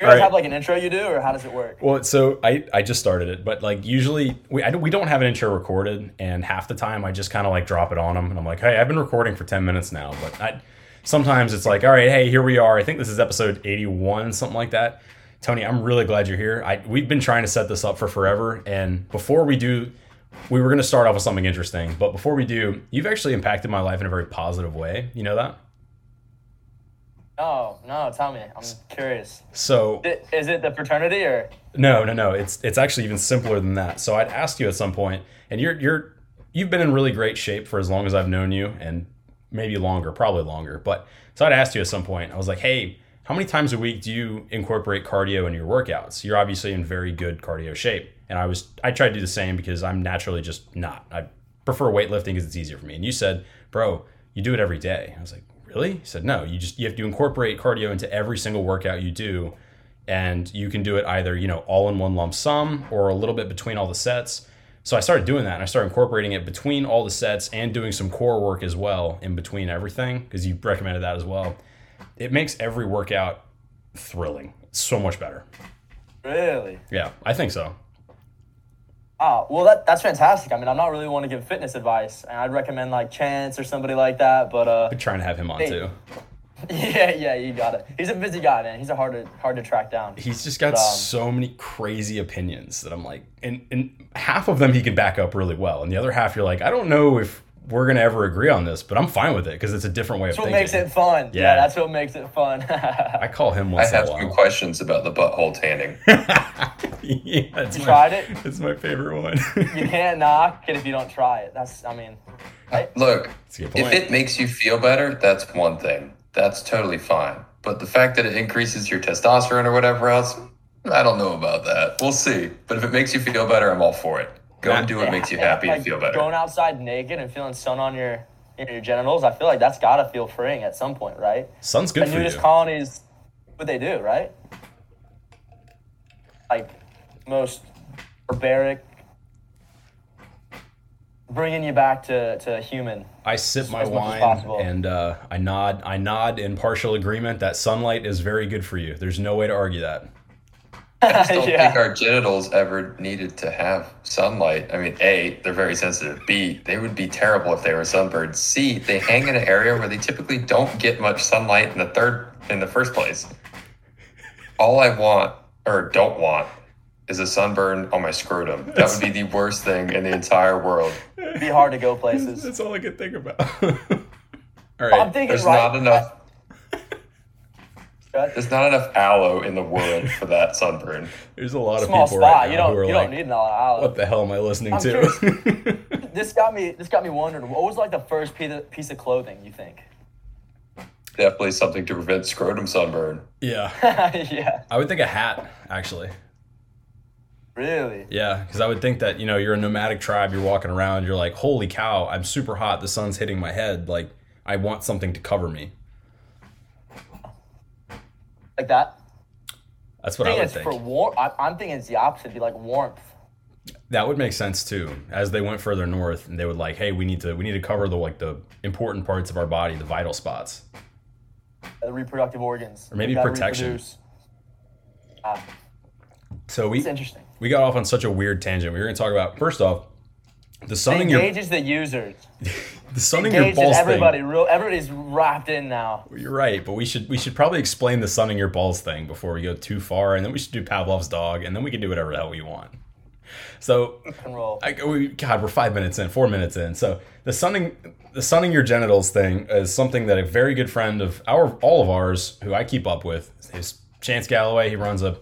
You guys right. have like an intro you do, or how does it work? Well, so I, I just started it, but like usually we I, don't- we don't have an intro recorded, and half the time I just kind of like drop it on them, and I'm like, hey, I've been recording for ten minutes now, but I sometimes it's like, all right, hey, here we are. I think this is episode 81, something like that. Tony, I'm really glad you're here. I we've been trying to set this up for forever, and before we do, we were going to start off with something interesting, but before we do, you've actually impacted my life in a very positive way. You know that? No, no, tell me. I'm curious. So Is it the fraternity or? No, no, no. It's it's actually even simpler than that. So I'd asked you at some point, and you're you're you've been in really great shape for as long as I've known you, and maybe longer, probably longer. But so I'd asked you at some point. I was like, hey, how many times a week do you incorporate cardio in your workouts? You're obviously in very good cardio shape, and I was I tried to do the same because I'm naturally just not. I prefer weightlifting because it's easier for me. And you said, bro, you do it every day. I was like, really? He said, no. You just you have to incorporate cardio into every single workout you do and you can do it either you know all in one lump sum or a little bit between all the sets so i started doing that and i started incorporating it between all the sets and doing some core work as well in between everything because you recommended that as well it makes every workout thrilling so much better Really? yeah i think so Ah, well, that, that's fantastic. I mean, I'm not really one to give fitness advice, and I'd recommend like Chance or somebody like that. But uh, i'm trying to have him on too yeah, yeah, you got it. He's a busy guy, man. He's a hard to hard to track down. he's just got Um, so many crazy opinions that i'm like and, and half of them he can back up really well and the other half you're like i don't know if we're gonna ever agree on this but i'm fine with it because it's a different way That's of what thinking makes it fun. Yeah. Yeah, that's what makes it fun. I call him I once in have a some questions about the butthole tanning. yeah, that's You my, tried it? It's my favorite one. you can't knock it if you don't try it. That's, I mean, right? Look, That's a good if it makes you feel better, that's one thing. That's totally fine. But the fact that it increases your testosterone or whatever else, I don't know about that. We'll see. But if it makes you feel better, I'm all for it. Go and do what makes you happy Like, and feel better. Going outside naked and feeling sun on your you your genitals, I feel like that's gotta feel freeing at some point, right? Sun's good The for you. colonies, what they do, right? Like most barbaric, bringing you back to, to human. I sip my as as wine possible. and uh, I nod. I nod in partial agreement that sunlight is very good for you. There's no way to argue that. I just don't Yeah. think our genitals ever needed to have sunlight. I mean, A, they're very sensitive. B, they would be terrible if they were sunburned. C, they hang in an area where they typically don't get much sunlight in the third in the first place. All I want or don't want is a sunburn on my scrotum. That would be the worst thing in the entire world. It'd be hard to go places. That's all I can think about. all right. I'm thinking, There's right? not enough Right? there's not enough aloe in the world for that sunburn. There's a lot of people spot. right you now don't. who are You like, don't need an olive. "What the hell am I listening I'm to?" This got me. This got me wondering. What was like the first piece of, piece of clothing you think? Definitely something to prevent scrotum sunburn. yeah, yeah. I would think a hat actually. Really. Yeah, because I would think that you know you're a nomadic tribe. You're walking around. You're like, holy cow, I'm super hot. The sun's hitting my head. Like, I want something to cover me. Like that. That's I what I think would it's think. for warmth. I'm thinking it's the opposite. Be like warmth. That would make sense too. As they went further north, and they would like, hey, we need to we need to cover the like the important parts of our body, the vital spots. The reproductive organs. Or maybe protection. Ah, So we it's interesting. we got off on such a weird tangent. We were going to talk about first off the It sunning your engages the users. the sunning your balls everybody. thing. Real. Everybody's wrapped in now. You're right, but we should we should probably explain the sunning your balls thing before we go too far, and then we should do Pavlov's dog, and then we can do whatever the hell we want. So. I, we, God, we're five minutes in, four minutes in. So the sunning, the sunning your genitals thing is something that a very good friend of our, all of ours, who I keep up with, is Chance Galloway. He runs a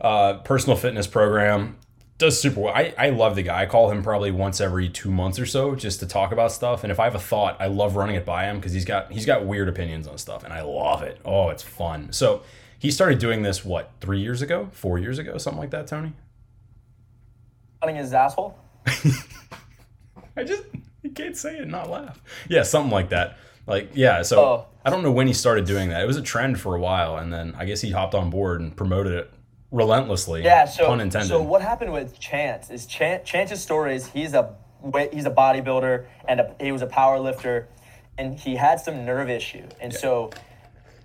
uh, personal fitness program. Does super well. I, I love the guy. I call him probably once every two months or so just to talk about stuff. And if I have a thought, I love running it by him because he's got he's got weird opinions on stuff, and I love it. Oh, it's fun. So he started doing this what three years ago, four years ago, something like that. Tony. Cutting his asshole. I just you can't say it and not laugh. Yeah, something like that. Like yeah, so Oh. I don't know when he started doing that. It was a trend for a while, and then I guess he hopped on board and promoted it relentlessly. Yeah. So. pun intended. So what happened with Chance is Chance. Chance's story is he's a he's a bodybuilder and a, he was a power lifter, and he had some nerve issue, and so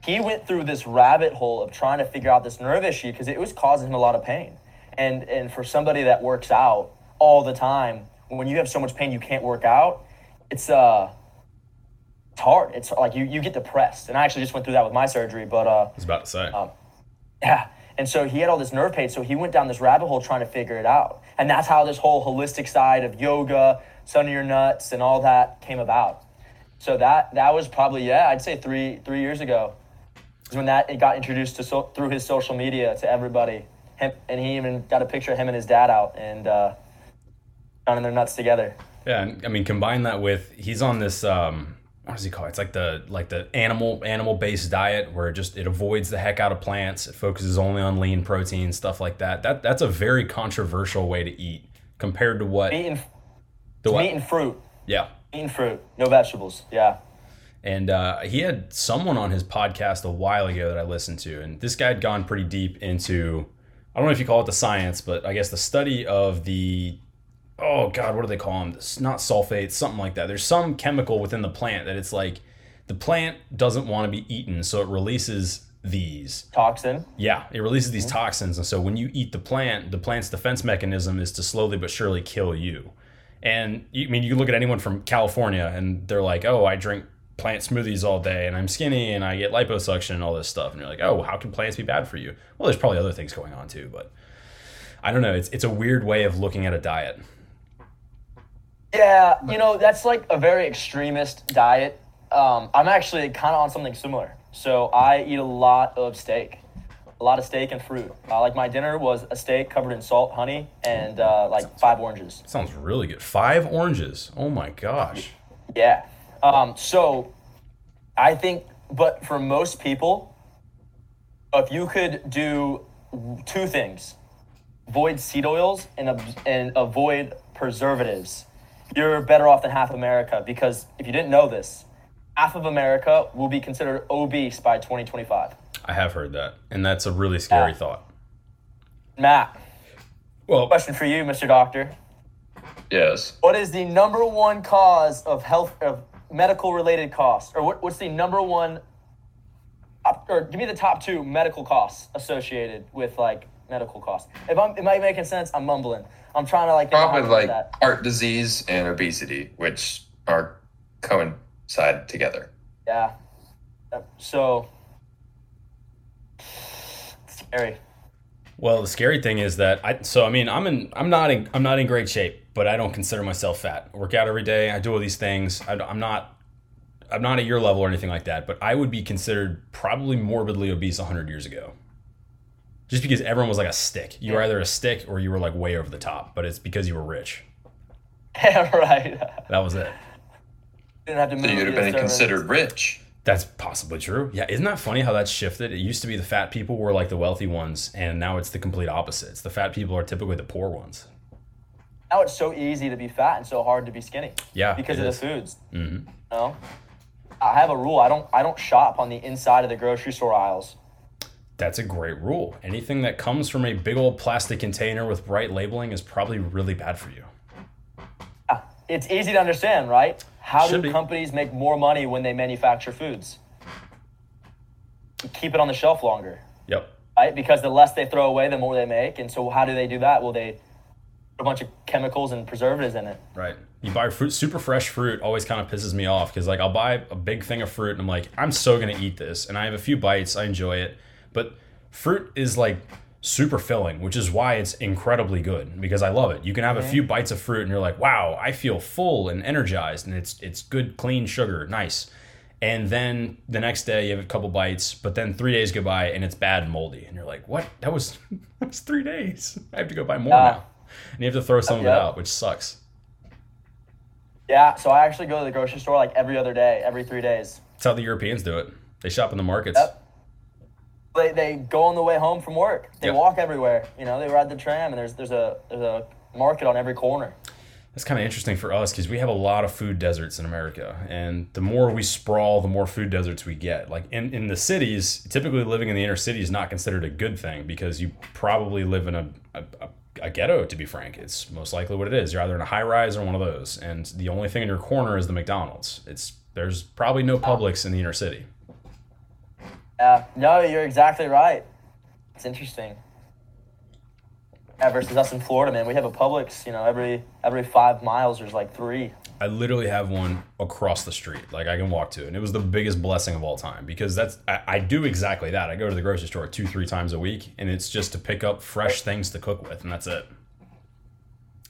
he went through this rabbit hole of trying to figure out this nerve issue because it was causing him a lot of pain. And and for somebody that works out all the time, when you have so much pain you can't work out, it's uh it's hard. It's like you, you get depressed. And I actually just went through that with my surgery, but uh I was about to say. um, yeah. And so he had all this nerve pain. So he went down this rabbit hole trying to figure it out. And that's how this whole holistic side of yoga, sun of your nuts, and all that came about. So that that was probably yeah, I'd say three three years ago, is when that it got introduced to so, through his social media to everybody. Him, and he even got a picture of him and his dad out and uh, in their nuts together. Yeah, I mean, combine that with he's on this. Um, what does he call it? It's like the like the animal animal based diet where it just it avoids the heck out of plants. It focuses only on lean protein stuff like that. That that's a very controversial way to eat compared to what Meat and, the what? meat and fruit. yeah. Meat and fruit. No vegetables. Yeah. And uh, he had someone on his podcast a while ago that I listened to, and this guy had gone pretty deep into I don't know if you call it the science, but I guess the study of the oh god, what do they call them? It's not sulfates, something like that. There's some chemical within the plant that it's like the plant doesn't want to be eaten, so it releases these. Toxin. Yeah, it releases these mm-hmm. toxins, and so when you eat the plant, the plant's defense mechanism is to slowly but surely kill you. And I mean, you look at anyone from California, and they're like, "Oh, I drink plant smoothies all day, and I'm skinny, and I get liposuction and all this stuff." And you're like, "Oh, how can plants be bad for you?" Well, there's probably other things going on too, but I don't know. It's it's a weird way of looking at a diet. Yeah, you know, that's like a very extremist diet. Um, I'm actually kind of on something similar. So I eat a lot of steak, a lot of steak and fruit. Uh, like my dinner was a steak covered in salt, honey, and uh, like five oranges. Sounds really good. Five oranges. Oh my gosh. Yeah. Um, so I think, but for most people, if you could do two things, avoid seed oils and, and avoid preservatives, you're better off than half America because if you didn't know this, half of America will be considered obese by 2025. I have heard that, and that's a really scary Yeah. thought. Matt, Well, question for you, Mr. Doctor. Yes. What is the number one cause of health of medical related costs, or what, what's the number one? Or give me the top two medical costs associated with like medical costs. If I'm, am I making sense? I'm mumbling. I'm trying to like think of Probably like that. heart disease and obesity, which are coincide together. Yeah. So scary. Well, the scary thing is that I so I mean I'm in I'm not in I'm not in great shape, but I don't consider myself fat. I work out every day. I do all these things. I, am not I'm not at your level or anything like that, but I would be considered probably morbidly obese 100 years ago. Just because everyone was like a stick. You were either a stick or you were like way over the top, but it's because you were rich. Yeah, right. That was it. Didn't have to So you'd have been servants. considered rich. That's possibly true. Yeah, isn't that funny how that's shifted? It used to be the fat people were like the wealthy ones, and now it's the complete opposite. It's the fat people are typically the poor ones. Now it's so easy to be fat and so hard to be skinny. Yeah, because it of is. the foods. Mhm. You know, I have a rule. I don't. I don't shop on the inside of the grocery store aisles. That's a great rule. Anything that comes from a big old plastic container with bright labeling is probably really bad for you. Ah, It's easy to understand, right? How Should do be. companies make more money when they manufacture foods? Keep it on the shelf longer, Yep. right? Because the less they throw away, the more they make. And so, how do they do that? Well, they put a bunch of chemicals and preservatives in it. Right. You buy fruit, super fresh fruit always kind of pisses me off because like I'll buy a big thing of fruit and I'm like I'm so gonna eat this and I have a few bites, I enjoy it, but fruit is like super filling, which is why it's incredibly good because I love it. You can have a few bites of fruit and you're like, wow, I feel full and energized and it's it's good, clean sugar, nice. And then the next day you have a couple bites, but then three days go by and it's bad and moldy, and you're like, what? That was that was three days. I have to go buy more now, and you have to throw some of it out, which sucks. Yeah. So I actually go to the grocery store like every other day, every three days. That's how the Europeans do it. They shop in the markets. Yep. They, they go on the way home from work. They Yep. walk everywhere. You know, they ride the tram, and there's there's a there's a market on every corner. That's kind of interesting for us because we have a lot of food deserts in America, and the more we sprawl, the more food deserts we get. Like in, in the cities, typically living in the inner city is not considered a good thing because you probably live in a, a, a, a ghetto. To be frank, it's most likely what it is. You're either in a high rise or one of those, and the only thing in your corner is the McDonald's. It's there's probably no Publix in the inner city. Yeah, no, you're exactly right. It's interesting. Yeah, versus us in Florida, man, we have a Publix. You know, every every five miles there's like three. I literally have one across the street, like I can walk to, and it was the biggest blessing of all time because that's I, I do exactly that. I go to the grocery store two, three times a week, and it's just to pick up fresh things to cook with, and that's it.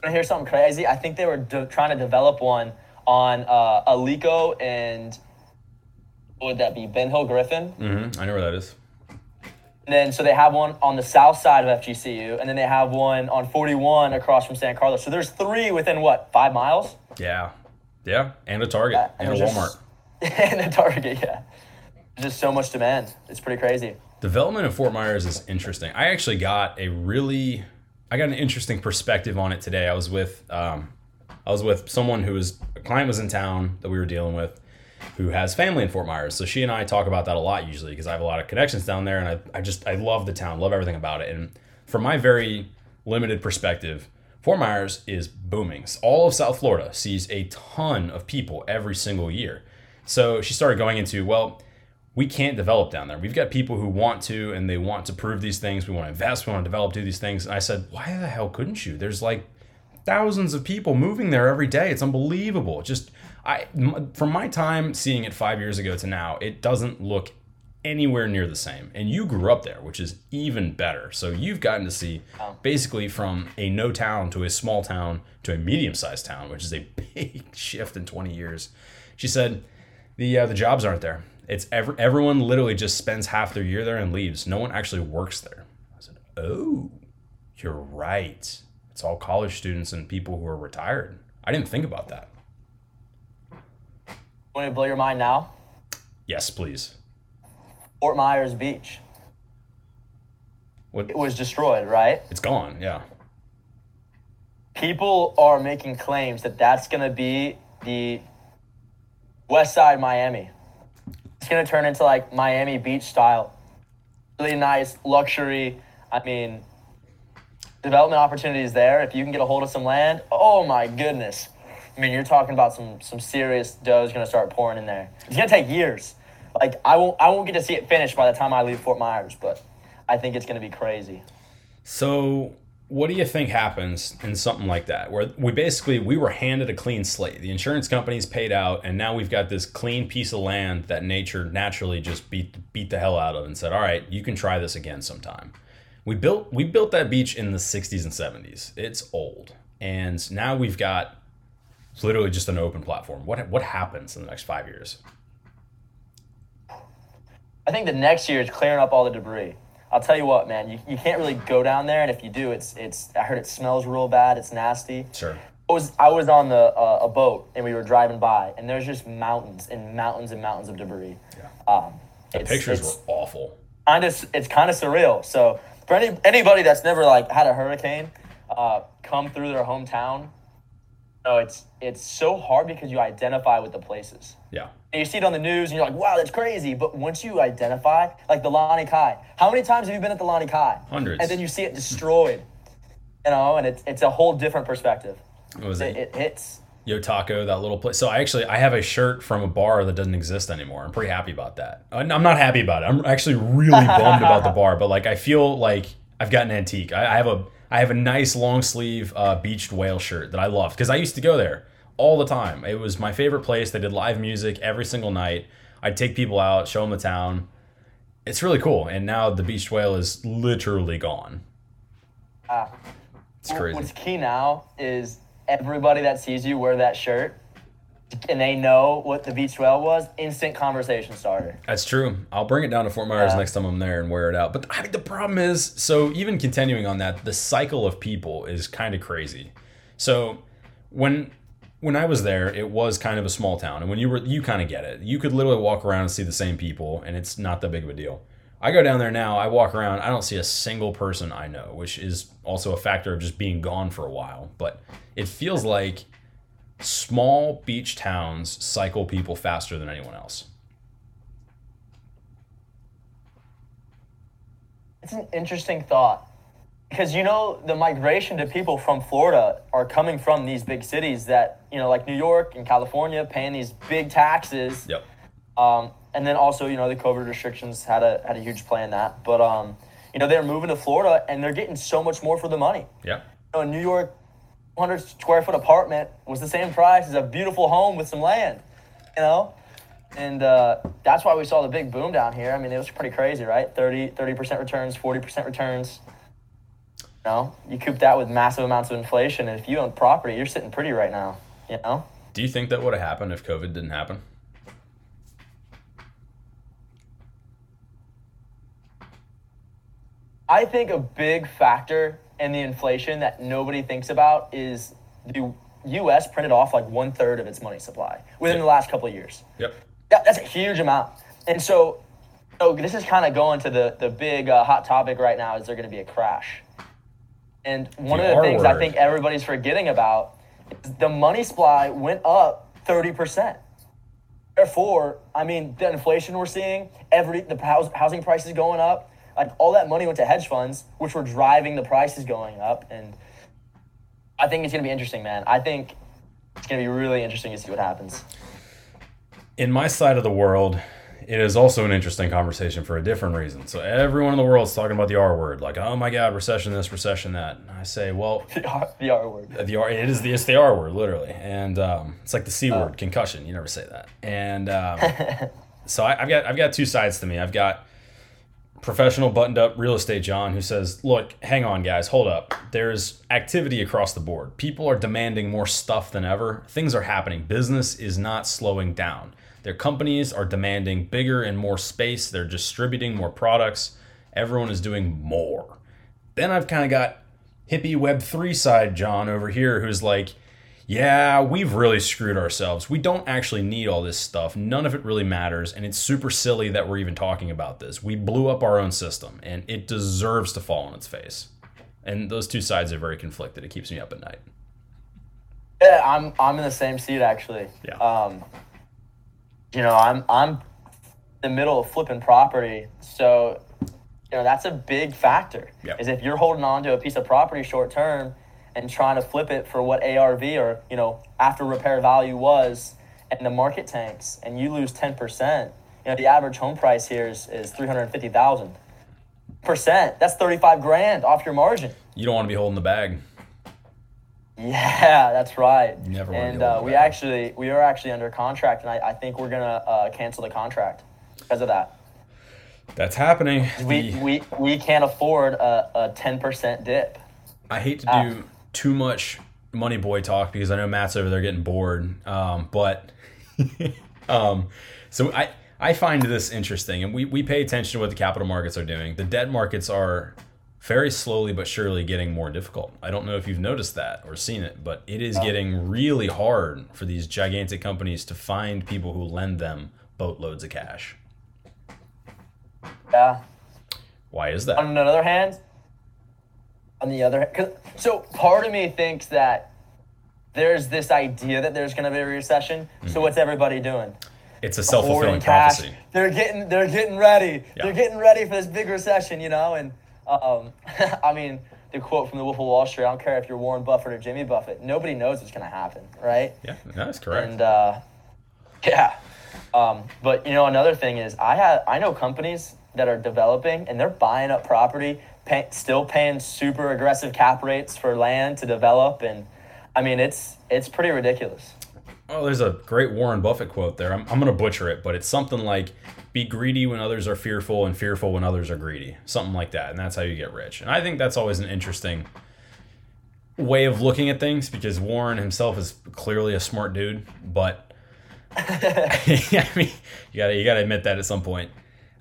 To hear something crazy? I think they were de- trying to develop one on uh, Alico and would that be? Ben Hill Griffin. Mm-hmm. I know where that is. And then so they have one on the south side of FGCU, and then they have one on 41 across from San Carlos. So there's three within what five miles? Yeah, yeah, and a Target Yeah, and a there's Walmart. just- and a Target, yeah. There's just so much demand. It's pretty crazy. Development in Fort Myers is interesting. I actually got a really, I got an interesting perspective on it today. I was with, um, I was with someone who was a client was in town that we were dealing with, who has family in Fort Myers. So she and I talk about that a lot usually because I have a lot of connections down there, and I, I just I love the town, love everything about it. And from my very limited perspective, Fort Myers is booming. All of South Florida sees a ton of people every single year. So she started going into well we can't develop down there. We've got people who want to and they want to prove these things. We want to invest, we want to develop, do these things. And I said, why the hell couldn't you? There's like thousands of people moving there every day. It's unbelievable. Just I from my time seeing it 5 years ago to now, it doesn't look anywhere near the same. And you grew up there, which is even better. So you've gotten to see basically from a no town to a small town to a medium-sized town, which is a big shift in 20 years. She said, the uh, the jobs aren't there. It's ever everyone literally just spends half their year there and leaves. No one actually works there. I said, "Oh, you're right. It's all college students and people who are retired." I didn't think about that. Want to blow your mind now? Yes, please. Fort Myers Beach. What? It was destroyed, right? It's gone. Yeah. People are making claims that that's going to be the West Side Miami. It's going to turn into like Miami Beach style. Really nice luxury. I mean, development opportunities there. If you can get a hold of some land, oh my goodness. I mean, you're talking about some some serious dough is going to start pouring in there. It's to take years. Like I won't I won't get to see it finished by the time I leave Fort Myers, but I think it's to be crazy. So, what do you think happens in something like that, where we basically we were handed a clean slate? The insurance companies paid out, and now we've got this clean piece of land that nature naturally just beat beat the hell out of, and said, "All right, you can try this again sometime." We built we built that beach in the '60s and '70s. It's old, and now we've got literally just an open platform. What what happens in the next five years? I think the next year is clearing up all the debris. I'll tell you what, man, you, you can't really go down there, and if you do, it's it's. I heard it smells real bad. It's nasty. Sure. I was I was on the uh, a boat and we were driving by, and there's just mountains and mountains and mountains of debris. Yeah. Um, The it's, pictures it's were awful. kind of it's kind of surreal. So for any anybody that's never like had a hurricane uh, come through their hometown, no, it's it's so hard because you identify with the places. Yeah. And you see it on the news and you're like, wow, that's crazy. But once you identify, like the Lani Kai, how many times have you been at the Lani Kai? Hundreds. And then you see it destroyed, you know, and it's, it's a whole different perspective. What was It, it? it hits. Yo Taco, that little place. So I actually I have a shirt from a bar that doesn't exist anymore. I'm pretty happy about that. Uh, I'm not happy about it. I'm actually really bummed about the bar, but like I feel like I've got an antique. I, I have a I have a nice long sleeve uh, beached whale shirt that I love because I used to go there all the time. It was my favorite place. They did live music every single night. I'd take people out, show them the town. It's really cool. And now the beached whale is literally gone. Ah. It's crazy. What's key now is everybody that sees you wear that shirt and they know what the V12 was, instant conversation starter. That's true. I'll bring it down to Fort Myers Yeah. next time I'm there and wear it out. But I mean, the problem is, so even continuing on that, the cycle of people is kind of crazy. So when when I was there, it was kind of a small town, and when you were, you kind of get it. You could literally walk around and see the same people, and it's not that big of a deal. I go down there now. I walk around. I don't see a single person I know, which is also a factor of just being gone for a while. But it feels like small beach towns cycle people faster than anyone else. It's an interesting thought. Because you know the migration to people from Florida are coming from these big cities that you know, like New York and California, paying these big taxes. Yep. Um, and then also you know the COVID restrictions had a had a huge play in that. But um, you know they're moving to Florida and they're getting so much more for the money. Yeah. You know, in New York, 100 square foot apartment was the same price as a beautiful home with some land. You know, and uh, that's why we saw the big boom down here. I mean, it was pretty crazy, right? 30 30% returns, forty percent returns. You know, you coop that with massive amounts of inflation, and if you own property, you're sitting pretty right now. You know. Do you think that would have happened if COVID didn't happen? I think a big factor in the inflation that nobody thinks about is the U.S. printed off like one third of its money supply within Yep. the last couple of years. Yep. Yeah, that's a huge amount. And so, so this is kind of going to the the big uh, hot topic right now. Is there going to be a crash? And one The of the R things I think everybody's forgetting about is the money supply went up thirty percent. Therefore, I mean, the inflation we're seeing, every the house, housing prices going up, like all that money went to hedge funds, which were driving the prices going up. And I think it's going to be interesting, man. I think it's going to be really interesting to see what happens. In my side of the world, it is also an interesting conversation for a different reason. So everyone in the world is talking about the R word, like, oh my God, recession this, recession that. And I say, well, The R, the R word. the R, it is the, it's the R word, literally. And um, it's like the C word, concussion. You never say that. And um, so I, I've got I've got two sides to me. I've got professional buttoned up real estate John who says, "Look, hang on guys, hold up. There's activity across the board. People are demanding more stuff than ever. Things are happening. Business is not slowing down. Their companies are demanding bigger and more space. They're distributing more products. Everyone is doing more." Then I've kind of got hippie web 3 side John over here who's like, yeah, we've really screwed ourselves. We don't actually need all this stuff. None of it really matters. And it's super silly that we're even talking about this. We blew up our own system and it deserves to fall on its face. And those two sides are very conflicted. It keeps me up at night. Yeah, I'm I'm in the same seat actually. Yeah. Um, you know, I'm I'm in the middle of flipping property, so you know that's a big factor. Yeah. Is if you're holding on to a piece of property short term and trying to flip it for what ARV or you know after repair value was, and the market tanks, and you lose ten percent. You know, the average home price here is is three hundred fifty thousand percent. That's thirty five grand off your margin. You don't want to be holding the bag. Yeah, that's right. Never and uh, we that. actually we are actually under contract, and I, I think we're gonna uh, cancel the contract because of that. That's happening. We The- we, we can't afford a a ten percent dip. I hate to Ah. do too much money boy talk because I know Matt's over there getting bored. Um, but um, so I I find this interesting, and we we pay attention to what the capital markets are doing. The debt markets are very slowly but surely getting more difficult. I don't know if you've noticed that or seen it, but it is getting really hard for these gigantic companies to find people who lend them boatloads of cash. Yeah. Why is that? On the other hand, on the other, cause, so part of me thinks that there's this idea that there's gonna be a recession. Mm-hmm. So what's everybody doing? It's a self fulfilling prophecy. They're getting they're getting ready. Yeah. They're getting ready for this big recession, you know. And um, I mean, the quote from the Wolf of Wall Street: "I don't care if you're Warren Buffett or Jimmy Buffett. Nobody knows what's going to happen, right?" Yeah, that's correct. And uh, yeah, um, but you know, another thing is I have I know companies that are developing and they're buying up property, pay, still paying super aggressive cap rates for land to develop, and I mean, it's it's pretty ridiculous. Oh, there's a great Warren Buffett quote there. I'm, I'm going to butcher it, but it's something like be greedy when others are fearful and fearful when others are greedy. Something like that. And that's how you get rich. And I think that's always an interesting way of looking at things because Warren himself is clearly a smart dude, but I mean, you got to you got to admit that at some point.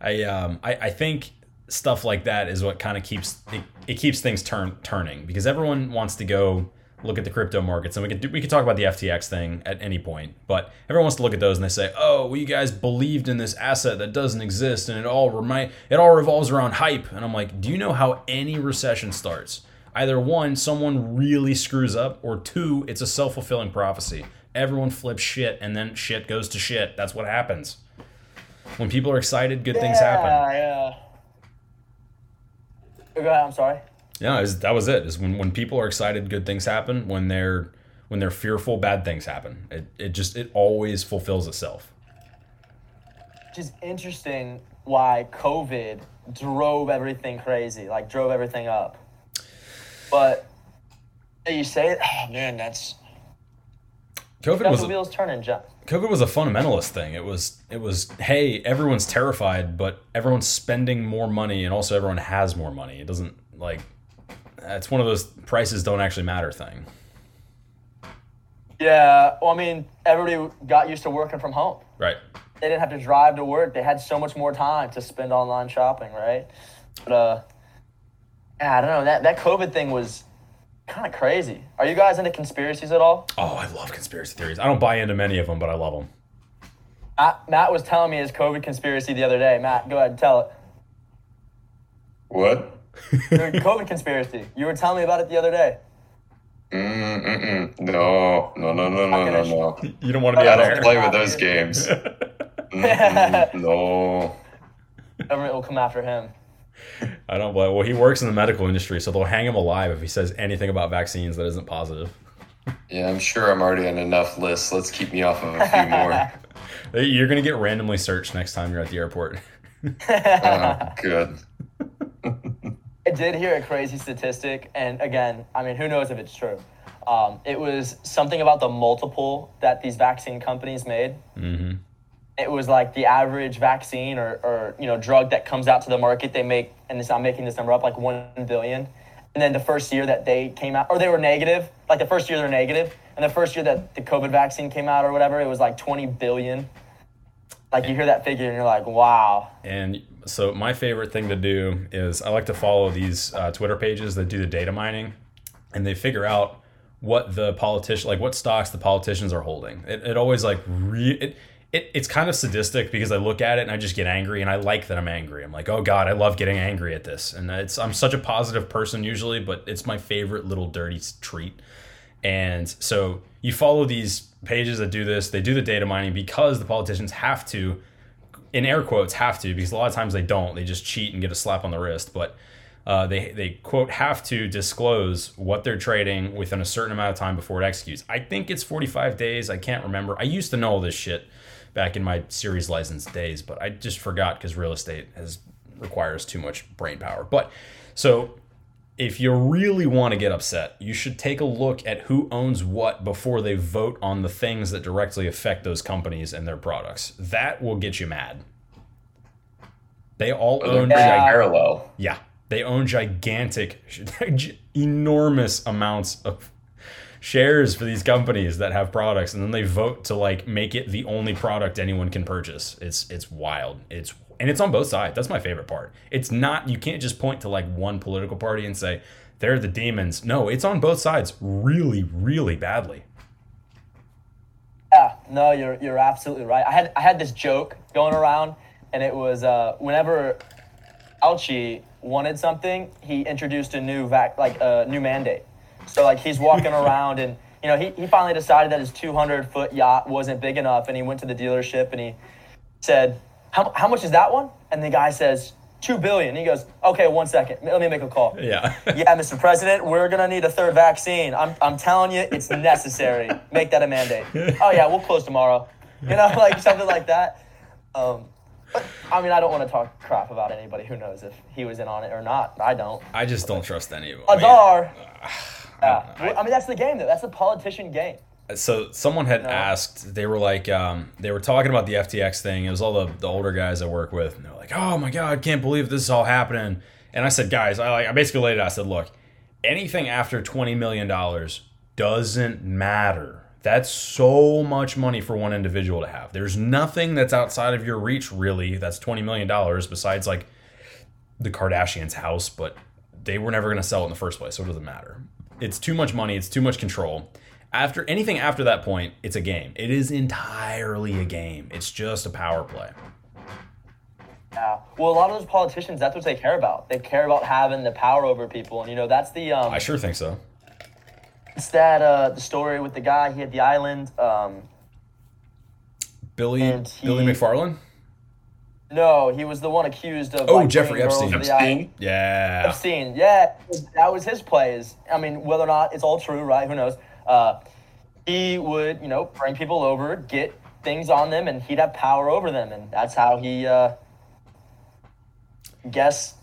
I um I, I think stuff like that is what kind of keeps it, it keeps things turn turning because everyone wants to go look at the crypto markets and we could we could talk about the FTX thing at any point but everyone wants to look at those and they say oh well you guys believed in this asset that doesn't exist and it all remind it all revolves around hype. And I'm like do you know how any recession starts? Either one someone really screws up or two it's a self-fulfilling prophecy. Everyone flips shit and then shit goes to shit. That's what happens. When people are excited good things happen. Yeah, yeah. Go ahead. I'm sorry. Yeah, is that was it. Is when, when people are excited, good things happen. When they're when they're fearful, bad things happen. It, it just it always fulfills itself. Just interesting why COVID drove everything crazy, like drove everything up. But you say it, oh man, that's COVID was the wheels turning, John. COVID was a fundamentalist thing. It was it was hey, everyone's terrified, but everyone's spending more money, and also everyone has more money. It doesn't like it's one of those prices don't actually matter thing. Yeah, well, I mean, everybody got used to working from home. Right. They didn't have to drive to work. They had so much more time to spend online shopping, right? But uh, I don't know. That that COVID thing was kind of crazy. Are you guys into conspiracies at all? Oh, I love conspiracy theories. I don't buy into many of them, but I love them. Matt, Matt was telling me his COVID conspiracy the other day. Matt, go ahead and tell it. What? Your COVID conspiracy. You were telling me about it the other day. Mm-mm. No, no, no, no, no, no, no. You don't want to be I on don't play with those games. No. Government will come after him. I don't blame. Well, he works in the medical industry, so they'll hang him alive if he says anything about vaccines that isn't positive. Yeah, I'm sure I'm already on enough lists. Let's keep me off of a few more. You're gonna get randomly searched next time you're at the airport. Oh, good. I did hear a crazy statistic, and again, I mean, who knows if it's true. Um, it was something about the multiple that these vaccine companies made. hmm It was like the average vaccine or, or you know drug that comes out to the market, they make, and this, I'm making this number up, like one billion. And then the first year that they came out, or they were negative, like the first year they're negative, and the first year that the COVID vaccine came out or whatever, it was like 20 billion. Like you hear that figure and you're like, wow. And so my favorite thing to do is I like to follow these uh, Twitter pages that do the data mining, and they figure out what the politician like what stocks the politicians are holding. It, it always like re- it, it it's kind of sadistic because I look at it and I just get angry and I like that I'm angry. I'm like, oh god, I love getting angry at this, and it's I'm such a positive person usually, but it's my favorite little dirty treat. And so you follow these pages that do this, they do the data mining because the politicians have to, in air quotes, have to, because a lot of times they don't. They just cheat and get a slap on the wrist. But uh, they, they, quote, have to disclose what they're trading within a certain amount of time before it executes. I think it's 45 days. I can't remember. I used to know all this shit back in my series license days, but I just forgot because real estate has requires too much brain power. But so if you really want to get upset, you should take a look at who owns what before they vote on the things that directly affect those companies and their products. That will get you mad. They all own Yeah. Parallel. yeah, they own gigantic, enormous amounts of shares for these companies that have products, and then they vote to like make it the only product anyone can purchase. It's it's wild. It's and it's on both sides. That's my favorite part. It's not you can't just point to like one political party and say they're the demons. No, it's on both sides, really, really badly. Yeah, no, you're you're absolutely right. I had I had this joke going around, and it was uh, whenever Fauci wanted something, he introduced a new vac like a new mandate. So like he's walking around, and you know he, he finally decided that his 200 foot yacht wasn't big enough, and he went to the dealership and he said, "How how much is that one?" And the guy says, two billion. He goes, "Okay, one second, let me make a call." Yeah. yeah, Mr. President, we're gonna need a third vaccine. I'm, I'm telling you, it's necessary. Make that a mandate. Oh yeah, we'll close tomorrow. You know, like something like that. Um, but I mean, I don't want to talk crap about anybody. Who knows if he was in on it or not? I don't. I just don't trust any of them. I mean, Adar. Yeah. I- I mean, that's the game though. That's the politician game. so someone had asked they were like um, they were talking about the ftx thing. It was all the, the older guys i work with. And they're like oh my god can't believe this is all happening. And i said guys i, like, I basically laid it out. I said look anything after $20 million doesn't matter. That's so much money for one individual to have. There's nothing that's outside of your reach really that's $20 million besides like the kardashians house but they were never going to sell it in the first place so it doesn't matter it's too much money it's too much control after anything after that point, it's a game. It is entirely a game. It's just a power play. Yeah. Well, a lot of those politicians, that's what they care about. They care about having the power over people, and you know, that's the um, I sure think so. it's that uh, the story with the guy. He had the island. Um, Billy he- Billy McFarland? No, he was the one accused of. Oh, like, Jeffrey bringing girls Epstein. to the. Epstein? Yeah. Epstein, yeah, that was his plays. I mean, whether or not it's all true, right? Who knows? Uh, he would, you know, bring people over, get things on them, and he'd have power over them, and that's how he, uh, guess,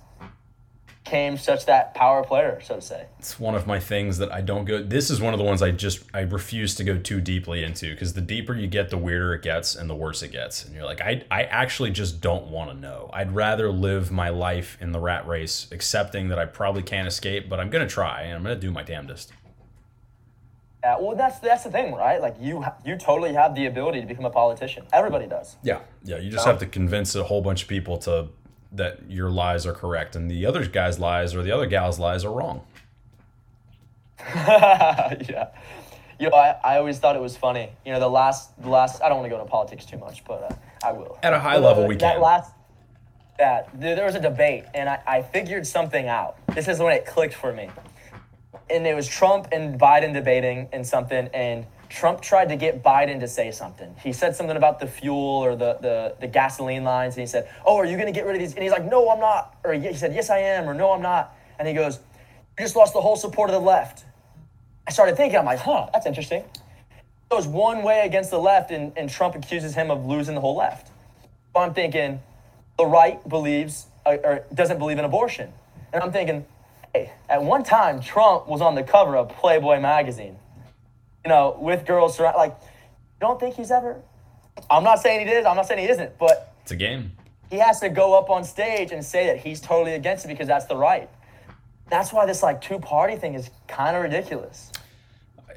became such that power player, so to say. It's one of my things that I don't go. This is one of the ones I just I refuse to go too deeply into because the deeper you get, the weirder it gets, and the worse it gets. And you're like, I I actually just don't want to know. I'd rather live my life in the rat race, accepting that I probably can't escape, but I'm gonna try and I'm gonna do my damnedest. Yeah, well, that's that's the thing, right? Like you, you totally have the ability to become a politician. Everybody does. Yeah, yeah. You just have to convince a whole bunch of people to that your lies are correct and the other guy's lies or the other gal's lies are wrong. yeah. You know, I, I always thought it was funny. You know, the last, the last. I don't want to go into politics too much, but uh, I will. At a high But, level, uh, we that can. Last, that there, there was a debate, and I, I figured something out. This is when it clicked for me. And it was Trump and Biden debating and something, and Trump tried to get Biden to say something. He said something about the fuel or the, the, the gasoline lines, and he said, "Oh, are you going to get rid of these?" And he's like, "No, I'm not." Or he said, "Yes, I am," or "No, I'm not." And he goes, "You just lost the whole support of the left." I started thinking, I'm like, huh, that's interesting. Goes one way against the left, and, and Trump accuses him of losing the whole left. So I'm thinking, the right believes uh, or doesn't believe in abortion, and I'm thinking, hey, at one time Trump was on the cover of Playboy magazine, you know, with girls surround. Like, don't think he's ever? I'm not saying he is. I'm not saying he isn't, but It's a game. he has to go up on stage and say that he's totally against it because that's the right. That's why this like two party thing is kind of ridiculous.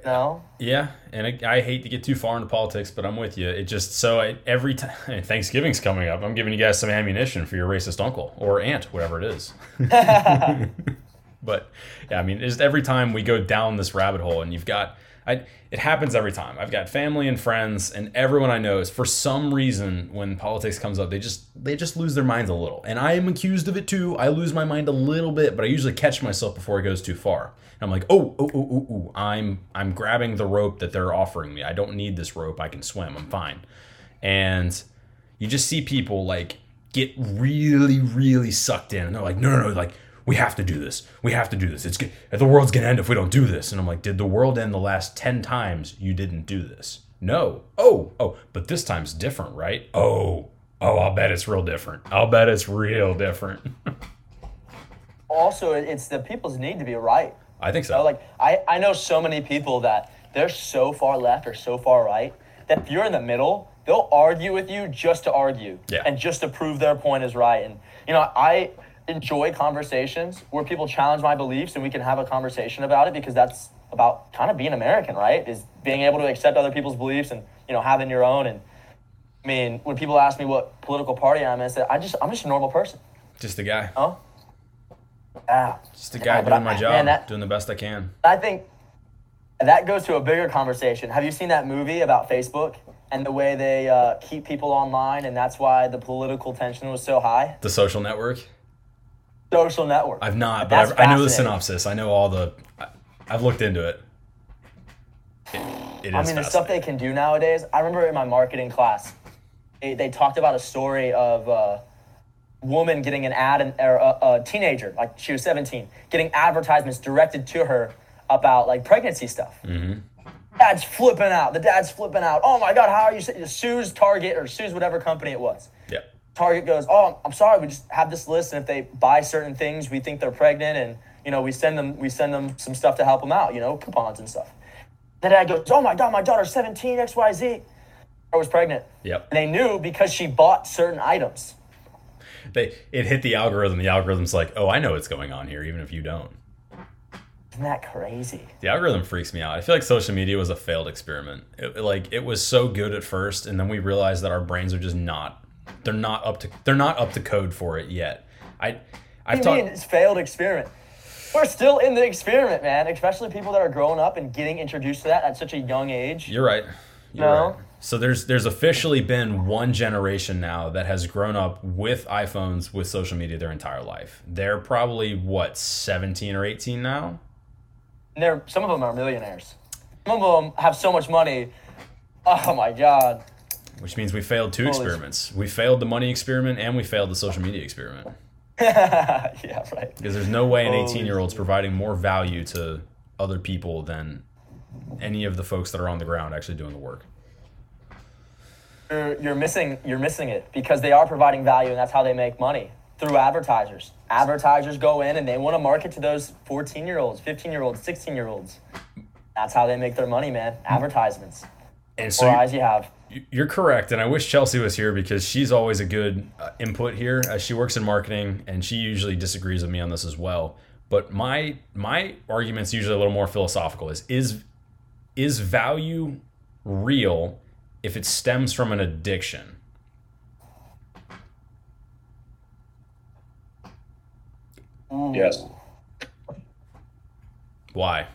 No. Yeah, and I, I hate to get too far into politics, but I'm with you. It just so I, every time Thanksgiving's coming up, I'm giving you guys some ammunition for your racist uncle or aunt, whatever it is. but yeah, I mean, just every time we go down this rabbit hole, and you've got, I, it happens every time. I've got family and friends, and everyone I know is for some reason when politics comes up, they just they just lose their minds a little, and I am accused of it too. I lose my mind a little bit, but I usually catch myself before it goes too far. And I'm like, oh, oh, oh, oh, oh, I'm I'm grabbing the rope that they're offering me. I don't need this rope. I can swim. I'm fine. And you just see people like get really, really sucked in, and they're like, no, no, no, like we have to do this. We have to do this. It's the world's gonna end if we don't do this. And I'm like, did the world end the last ten times you didn't do this? No. Oh, oh, but this time's different, right? Oh, oh, I'll bet it's real different. I'll bet it's real different. Also, it's the people's need to be right. I think You know, so. like I, I know so many people that they're so far left or so far right that if you're in the middle, they'll argue with you just to argue Yeah. and just to prove their point is right. And you know, I enjoy conversations where people challenge my beliefs and we can have a conversation about it because that's about kind of being American, right? Is being able to accept other people's beliefs and you know having your own. And I mean, when people ask me what political party I'm in, I say I just I'm just a normal person. Just a guy. Huh? Yeah. Just a guy but doing I- my man, job, that- doing the best I can. I think that goes to a bigger conversation. Have you seen that movie about Facebook and the way they uh, keep people online, and that's why the political tension was so high? The social network. Social network. I've not, but I've, I know the synopsis. I know all the. I, I've looked into it. It, I mean, the stuff they can do nowadays. I remember in my marketing class, they, they talked about a story of a woman getting an ad, in, or a, a teenager, like she was 17, getting advertisements directed to her about like pregnancy stuff. Mm-hmm. Dad's flipping out. The dad's flipping out. Oh my God, how are you? Sue's Target or Sue's whatever company it was. Target goes, "Oh, I'm sorry, we just have this list, and if they buy certain things, we think they're pregnant, and you know, we send them, we send them some stuff to help them out, you know, coupons and stuff." The dad goes, "Oh my God, my daughter's 17, X Y Z. I was pregnant." Yep. And they knew because she bought certain items. They it hit the algorithm. The algorithm's like, oh, I know what's going on here, even if you don't. Isn't that crazy? The algorithm freaks me out. I feel like social media was a failed experiment. It, like it was so good at first, and then we realized that our brains are just not. They're not up to. They're not up to code for it yet. I. I've What do you mean talked. it's failed experiment? We're still in the experiment, man. Especially people that are growing up and getting introduced to that at such a young age. You're right. You're No. right. So there's there's officially been one generation now that has grown up with iPhones with social media their entire life. They're probably what 17 or 18 now. And they're some of them are millionaires. Some of them have so much money. Oh my god. Which means we failed two Holy- experiments. We failed the money experiment and we failed the social media experiment. yeah, right. Because there's no way an 18 year old's providing more value to other people than any of the folks that are on the ground actually doing the work. you're, you're missing you're missing it because they are providing value and that's how they make money through advertisers. Advertisers go in and they want to market to those 14 year olds, 15 year olds, 16 year olds. That's how they make their money, man. Advertisements. And so eyes you have. You're correct, and I wish Chelsea was here because she's always a good uh, input here. Uh, she works in marketing, and she usually disagrees with me on this as well. But my my argument's usually a little more philosophical. Is is is value real if it stems from an addiction? Yes. Why?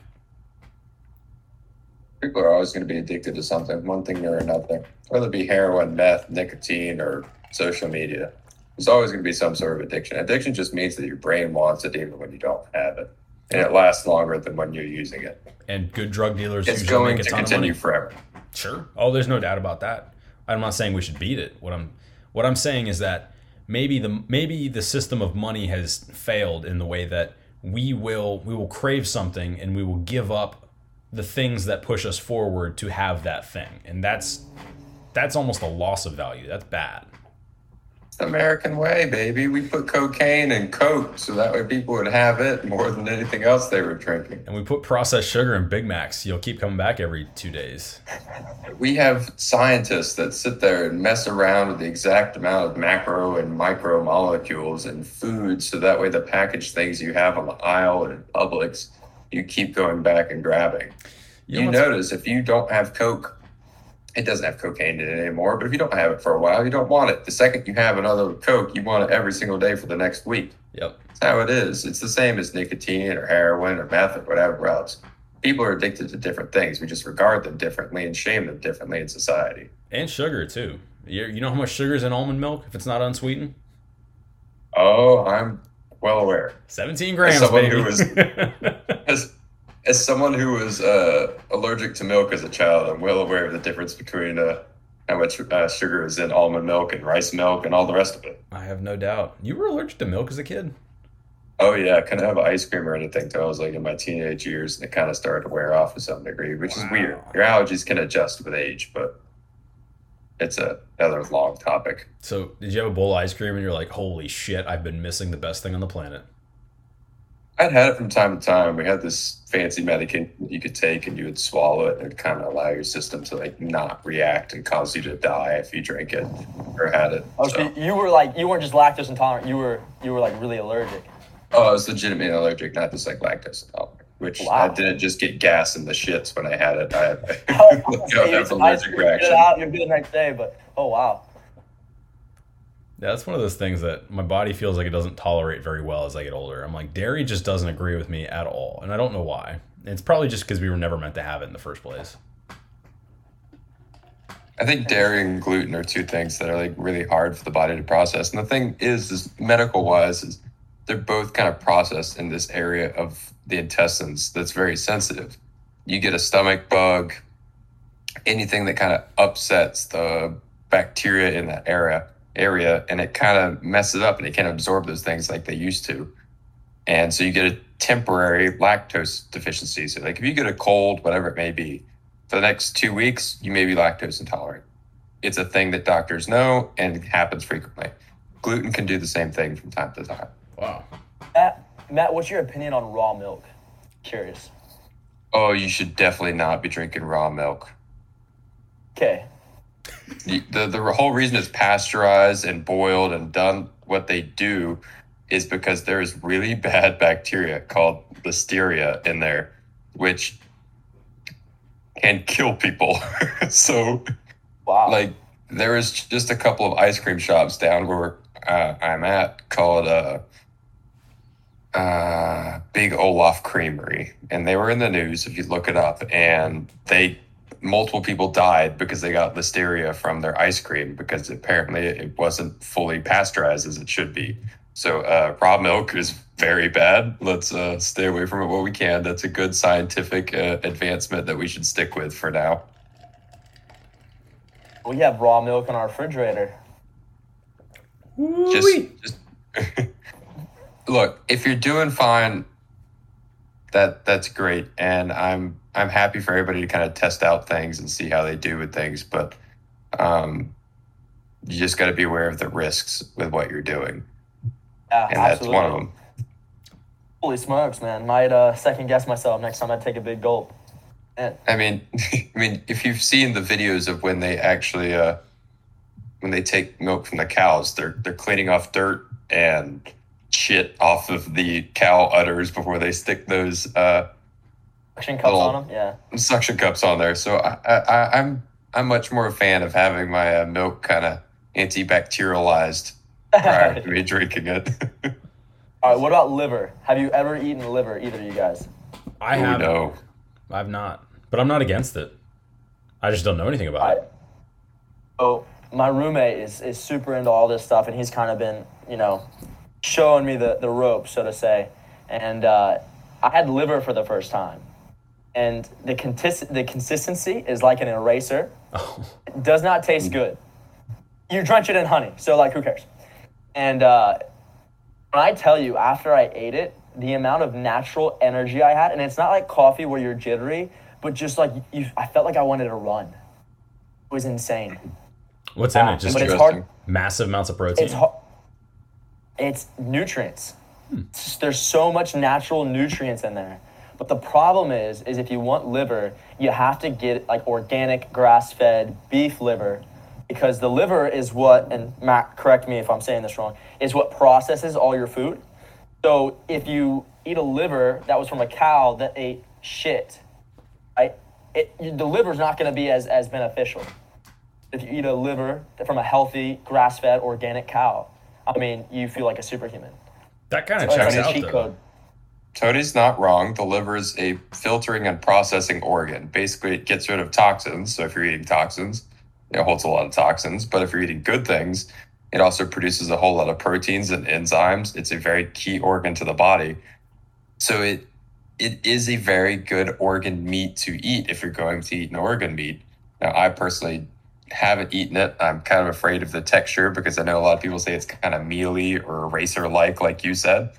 People are always going to be addicted to something, one thing or another, whether it be heroin, meth, nicotine, or social media. There's always going to be some sort of addiction. Addiction just means that your brain wants it even when you don't have it, and it lasts longer than when you're using it. And good drug dealers It's going make a to ton of money. continue forever. Sure. Oh, there's no doubt about that. I'm not saying we should beat it. What I'm what I'm saying is that maybe the maybe the system of money has failed in the way that we will we will crave something and we will give up the things that push us forward to have that thing. And that's that's almost a loss of value. That's bad. It's the American way, baby. We put cocaine and coke so that way people would have it more than anything else they were drinking. And we put processed sugar in Big Macs. You'll keep coming back every 2 days. We have scientists that sit there and mess around with the exact amount of macro and micro molecules in food so that way the packaged things you have on the aisle and in Publix, you keep going back and grabbing. You You, notice if you don't have Coke, it doesn't have cocaine in it anymore, but if you don't have it for a while, you don't want it. The second you have another Coke, you want it every single day for the next week. Yep. That's how it is. It's the same as nicotine or heroin or meth or whatever else. People are addicted to different things. We just regard them differently and shame them differently in society. And sugar too. You know how much sugar is in almond milk if it's not unsweetened? Oh, I'm well aware. 17 grams, As someone baby. who was- As as someone who was uh, allergic to milk as a child, I'm well aware of the difference between uh, how much uh, sugar is in almond milk and rice milk and all the rest of it. I have no doubt. You were allergic to milk as a kid? Oh yeah, I couldn't have ice cream or anything until I was like in my teenage years, and it kind of started to wear off to some degree, which is weird. Your allergies can adjust with age, but it's a, another long topic. So, did you have a bowl of ice cream and you're like, holy shit, I've been missing the best thing on the planet? I'd had it from time to time. We had this fancy medication you could take, and you would swallow it, and it'd kind of allow your system to like not react and cause you to die if you drank it or had it. Oh, So- so you were like you weren't just lactose intolerant. You were you were like really allergic. Oh, I was legitimately allergic, not just like lactose intolerant. Which Wow. I didn't just get gas in the shits when I had it. I had Oh, like, you I eat have some ice allergic reaction. out, you're good the next day. But oh wow, Yeah, that's one of those things that my body feels like it doesn't tolerate very well as I get older. I'm like, dairy just doesn't agree with me at all. And I don't know why. It's probably just because we were never meant to have it in the first place. I think dairy and gluten are two things that are like really hard for the body to process. And the thing is, is medical wise, is they're both kind of processed in this area of the intestines that's very sensitive. You get a stomach bug, anything that kind of upsets the bacteria in that area area, and it kind of messes up, and it can't absorb those things like they used to. And so you get a temporary lactose deficiency. So like if you get a cold, whatever it may be, for the next two weeks, you may be lactose intolerant. It's a thing that doctors know and happens frequently. Gluten can do the same thing from time to time. Wow. Matt, Matt, what's your opinion on raw milk? Curious. Oh, you should definitely not be drinking raw milk. Okay. The, the, the whole reason it's pasteurized and boiled and done what they do is because there's really bad bacteria called listeria in there, which can kill people. so Wow. like there is just a couple of ice cream shops down where uh, I'm at called uh, uh, Big Olaf Creamery, and they were in the news if you look it up, and they multiple people died because they got listeria from their ice cream because apparently it wasn't fully pasteurized as it should be. So uh, raw milk is very bad. Let's uh, stay away from it what we can. That's a good scientific uh, advancement that we should stick with for now. we have raw milk in our refrigerator. just, just look if you're doing fine that that's great and i'm i'm happy for everybody to kind of test out things and see how they do with things but um You just got to be aware of the risks with what you're doing, Yeah, and that's one of them. Holy smokes, man! Might uh, second guess myself next time I take a big gulp. Man, I mean, I mean, if you've seen the videos of when they actually uh, when they take milk from the cows, they're they're cleaning off dirt and shit off of the cow udders before they stick those uh, suction cups on them. Yeah. suction cups on there. So I, I, I I'm I'm much more a fan of having my uh, milk kind of antibacterialized prior to me drinking it. All right. What about liver? Have you ever eaten liver? Either of you guys? I Oh, have. no. I've not, but I'm not against it. I just don't know anything about it. Oh, my roommate is is super into all this stuff, and he's kind of been, you know, showing me the the ropes, so to say. And uh, I had liver for the first time, and the contis- the consistency is like an eraser. Oh, It does not taste good. You drench it in honey, so like who cares? And uh, when I tell you, after I ate it, the amount of natural energy I had, and it's not like coffee where you're jittery, but just like you, I felt like I wanted to run. It was insane. what's in it? Just but it's hard. massive amounts of protein. It's. It's nutrients. It's just- there's so much natural nutrients in there. But the problem is, is if you want liver, you have to get like organic grass-fed beef liver, because the liver is what, and Matt, correct me if I'm saying this wrong, is what processes all your food. So if you eat a liver that was from a cow that ate shit, right? It, the liver's not going to be as, as beneficial. If you eat a liver from a healthy, grass-fed, organic cow, I mean, you feel like a superhuman. that kind of It's checks like out cheat though. code. Tony's not wrong. The liver is a filtering and processing organ. Basically, it gets rid of toxins. So if you're eating toxins, it holds a lot of toxins. But if you're eating good things, it also produces a whole lot of proteins and enzymes. It's a very key organ to the body. So it it is a very good organ meat to eat if you're going to eat an organ meat. Now, I personally haven't eaten it. I'm kind of afraid of the texture because I know a lot of people say it's kind of mealy or eraser like, like you said.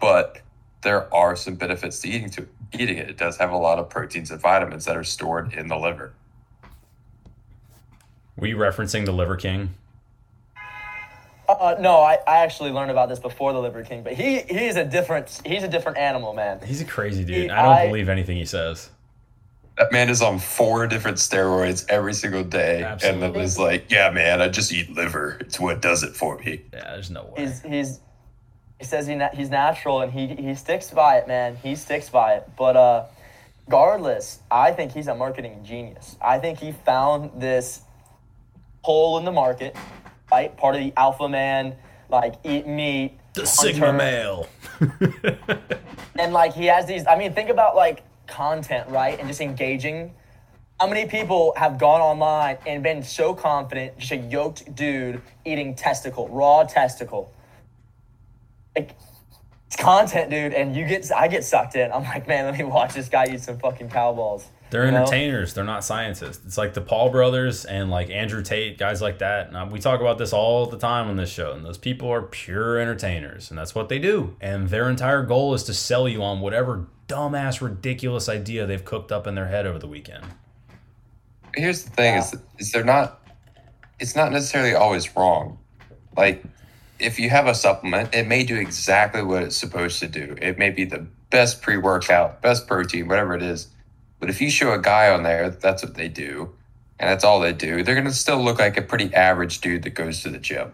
But there are some benefits to eating to eating it. It does have a lot of proteins and vitamins that are stored in the liver. Were you referencing the Liver King? Uh, no, I, I actually learned about this before the Liver King, but he he's a different he's a different animal, man. He's a crazy dude. He- I don't I- believe anything he says. That man is on four different steroids every single day, Absolutely. and then is like, "Yeah, man, I just eat liver. It's what does it for me." Yeah, there's no way. He's he's he says he na- he's natural and he he sticks by it, man. He sticks by it. But uh, regardless, I think he's a marketing genius. I think he found this hole in the market, right? Part of the alpha man, like eat meat, the hunter. Sigma male. and like he has these i mean think about like content right and just engaging how many people have gone online and been so confident just a yoked dude eating testicle raw testicle like it's content dude and you get i get sucked in i'm like man let me watch this guy eat some fucking cow balls They're you know? entertainers. They're not scientists. It's like the Paul brothers and like Andrew Tate, guys like that. And we talk about this all the time on this show. And those people are pure entertainers, and that's what they do. And their entire goal is to sell you on whatever dumbass, ridiculous idea they've cooked up in their head over the weekend. Here's the thing: is is they're not. It's not necessarily always wrong. Like, if you have a supplement, it may do exactly what it's supposed to do. It may be the best pre-workout, best protein, whatever it is. But if you show a guy on there, that's what they do, and that's all they do. They're gonna still look like a pretty average dude that goes to the gym.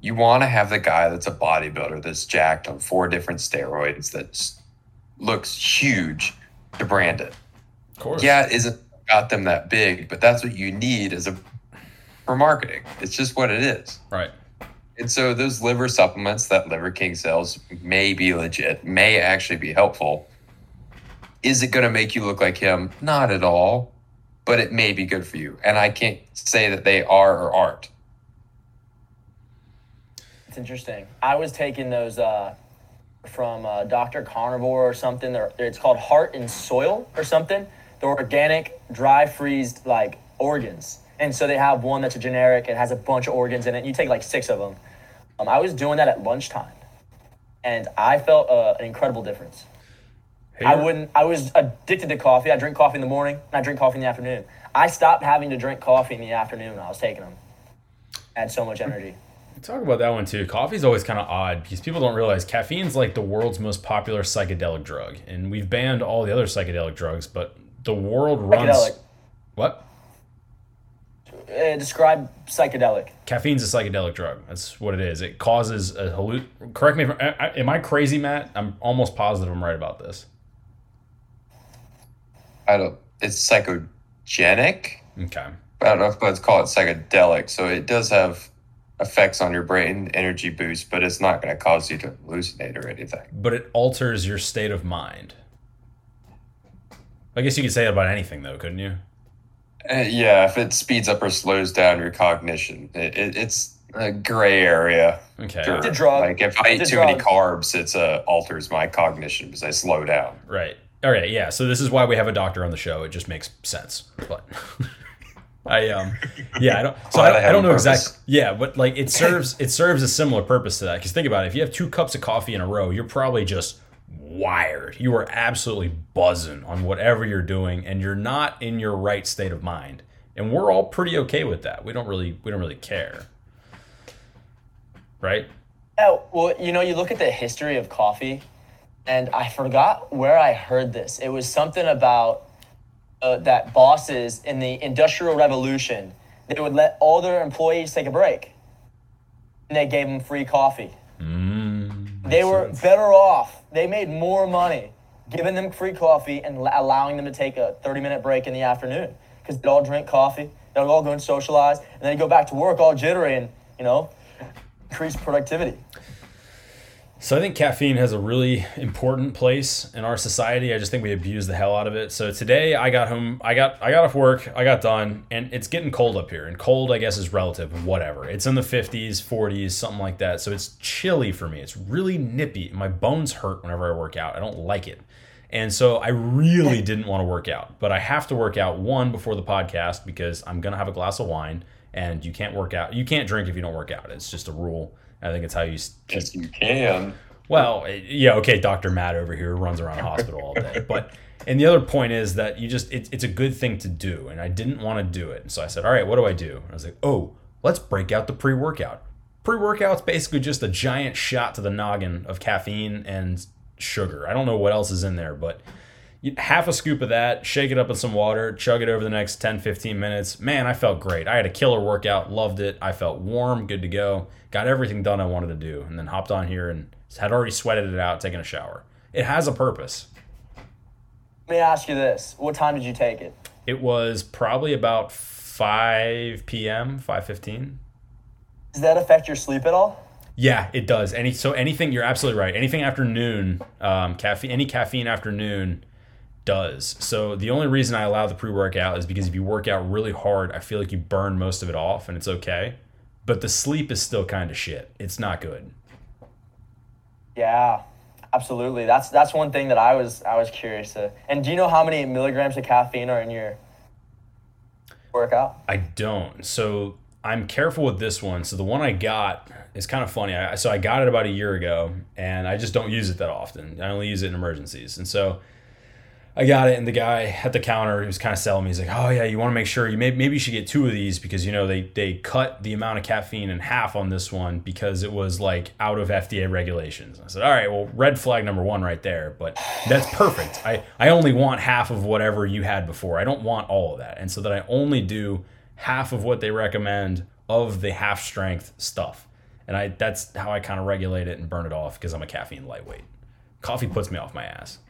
You want to have the guy that's a bodybuilder that's jacked on four different steroids that s- looks huge to brand it Of course. yeah, it isn't got them that big, but that's what you need as a for marketing. It's just what it is. Right. And so those liver supplements that Liver King sells may be legit, may actually be helpful. Is it going to make you look like him? Not at all, but it may be good for you. And I can't say that they are or aren't. It's interesting. I was taking those uh, from uh, Dr. Carnivore or something. They're, it's called Heart and Soil or something. They're organic, dry freezed like organs. And so they have one that's a generic. It has a bunch of organs in it. You take like six of them. Um, I was doing that at lunchtime, and I felt uh, an incredible difference. Hey, I wouldn't. I was addicted to coffee. I drink coffee in the morning and I drink coffee in the afternoon. I stopped having to drink coffee in the afternoon I was taking them. Add so much energy. Talk about that one too. Coffee's always kind of odd because people don't realize caffeine's like the world's most popular psychedelic drug, and we've banned all the other psychedelic drugs, but the world runs. Psychedelic. What? Uh, describe psychedelic. Caffeine's a psychedelic drug. That's what it is. It causes a halluc. Correct me if I- I- am I crazy, Matt? I'm almost positive I'm right about this. I don't. It's psychogenic. Okay. I don't know if let's call it psychedelic. So it does have effects on your brain, energy boost, but it's not going to cause you to hallucinate or anything. But it alters your state of mind. I guess you could say it about anything, though, couldn't you? Uh, yeah, if it speeds up or slows down your cognition, it, it, it's a gray area. Okay. Sure. It's a drug. Like if I eat It's a too many carbs, it's uh, alters my cognition because I slow down. Right. All right. Yeah. So this is why we have a doctor on the show. It just makes sense. But I um yeah I don't so I, I have I don't know purpose. exactly yeah but like it serves it serves a similar purpose to that because think about it if you have two cups of coffee in a row you're probably just wired. You are absolutely buzzing on whatever you're doing and you're not in your right state of mind. And we're all pretty okay with that. We don't really we don't really care. Right? Oh, well, you know, you look at the history of coffee, and I forgot where I heard this. It was something about uh, that bosses in the Industrial Revolution, they would let all their employees take a break, and they gave them free coffee. mm, They were better off. They made more money giving them free coffee and allowing them to take a 30 minute break in the afternoon because they'd all drink coffee, they'd all go and socialize, and then go back to work all jittery and, you know, increase productivity. So I think caffeine has a really important place in our society. I just think we abuse the hell out of it. So today I got home, I got I got off work, I got done, and it's getting cold up here. And cold, I guess, is relative, whatever. It's in the 50s, 40s, something like that. So it's chilly for me. It's really nippy. My bones hurt whenever I work out. I don't like it. And so I really didn't want to work out, but I have to work out one before the podcast because I'm gonna have a glass of wine, and you can't work out. You can't drink if you don't work out. It's just a rule. I think it's how you Yes, you can. well, eh, yeah, okay, Dr. Matt over here runs around a hospital all day. But and the other point is that you just it, it's a good thing to do, and I didn't want to do it. And so I said, "All right, what do I do?" And I was like, "Oh, let's break out the pre-workout." Pre-workout's basically just a giant shot to the noggin of caffeine and sugar. I don't know what else is in there, but half a scoop of that, shake it up with some water, chug it over the next 10, 15 minutes. Man, I felt great. I had a killer workout, loved it. I felt warm, good to go. Got everything done I wanted to do, and then hopped on here and had already sweated it out, taking a shower. It has a purpose. Let me ask you this what time did you take it? It was probably about 5 p.m., 5:15. Does that affect your sleep at all? Yeah, it does. Any so anything you're absolutely right. Anything after noon, um, caffeine, any caffeine after noon does. So the only reason I allow the pre-workout is because if you work out really hard, I feel like you burn most of it off and it's okay. But the sleep is still kind of shit. It's not good. Yeah, absolutely. That's that's one thing that I was I was curious to. And do you know how many milligrams of caffeine are in your workout? I don't. So I'm careful with this one. So the one I got is kind of funny. I, so I got it about a year ago, and I just don't use it that often. I only use it in emergencies. And so I got it, and the guy at the counter he was kind of selling me. He's like, "Oh yeah, you want to make sure you may, maybe you should get two of these because you know they they cut the amount of caffeine in half on this one because it was like out of FDA regulations." I said, "All right, well, red flag number one right there, but that's perfect. I I only want half of whatever you had before. I don't want all of that, and so that I only do half of what they recommend of the half strength stuff, and I that's how I kind of regulate it and burn it off because I'm a caffeine lightweight. Coffee puts me off my ass."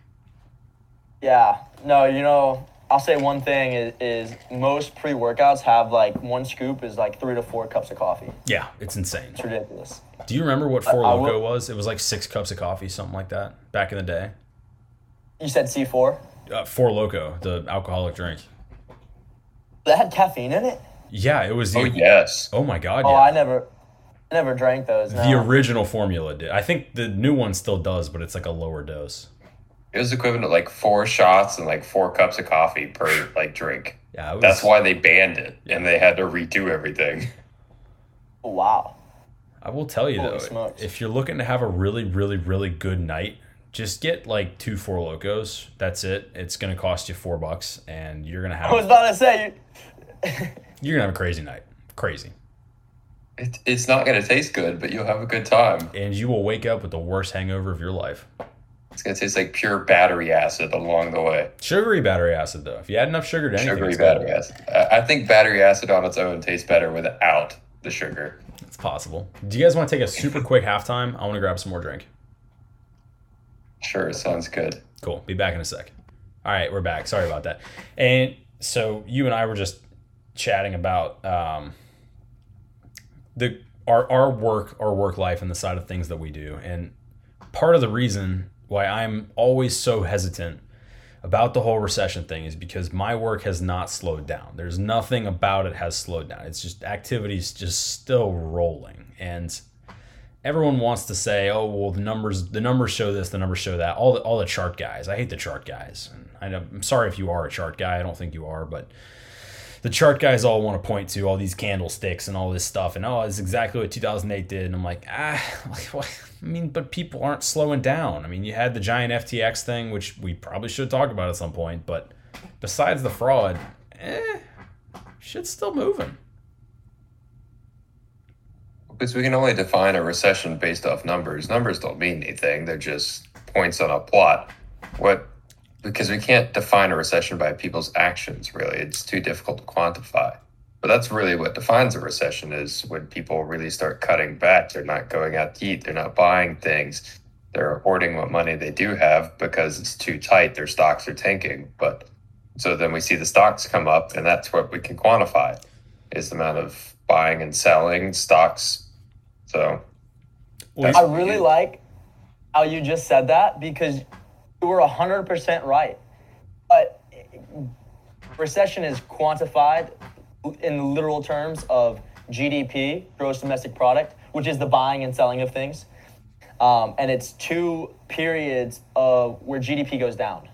Yeah. No, you know, I'll say one thing is, is most pre workouts have like one scoop is like three to four cups of coffee. Yeah, it's insane. It's ridiculous. Do you remember what Four I Loco will- was? It was like six cups of coffee, something like that, back in the day. You said C four. Uh, Four Loco, the alcoholic drink. That had caffeine in it. Yeah, it was the. Oh yes. Oh my god! Oh, Yeah. I never, I never drank those. No. the original formula did. I think the new one still does, but it's like a lower dose. It was equivalent to like four shots and like four cups of coffee per like drink. Yeah, was, That's why they banned it and they had to redo everything. Oh, wow. I will tell you Holy though, smokes. if you're looking to have a really, really, really good night, just get like two Four Locos. That's it. It's gonna cost you four bucks, and you're gonna have. I was have about to say. You, you're gonna have a crazy night. Crazy. It, it's not going to taste good, but you'll have a good time. and you will wake up with the worst hangover of your life. It's going to taste like pure battery acid along the way. Sugary battery acid, though. If you add enough sugar to anything, Sugary battery acid. I I think battery acid on its own tastes better without the sugar. It's possible. Do you guys want to take a super quick halftime? I want to grab some more drink. Sure, sounds good. Cool. Be back in a sec. All right, we're back. Sorry about that. And so you and I were just chatting about um, the our our work, our work life, and the side of things that we do. And part of the reason why I'm always so hesitant about the whole recession thing is because my work has not slowed down. There's nothing about it has slowed down. It's just activities just still rolling. And everyone wants to say, "Oh, well, the numbers the numbers show this, the numbers show that." All the all the chart guys. I hate the chart guys. And I I'm sorry if you are a chart guy. I don't think you are, but the chart guys all want to point to all these candlesticks and all this stuff, and oh, it's exactly what 2008 did. And I'm like, ah, like? I mean, but people aren't slowing down. I mean, you had the giant FTX thing, which we probably should talk about at some point, but besides the fraud, eh, shit's still moving. Because we can only define a recession based off numbers. Numbers don't mean anything. They're just points on a plot. What because we can't define a recession by people's actions really. It's too difficult to quantify. But that's really what defines a recession is when people really start cutting back. They're not going out to eat, they're not buying things. They're hoarding what money they do have because it's too tight. Their stocks are tanking. But so then we see the stocks come up and that's what we can quantify is the amount of buying and selling stocks. So I really like how you just said that because you were 100% right. But recession is quantified in literal terms of GDP, gross domestic product, which is the buying and selling of things. Um, and it's two periods of where GDP goes down.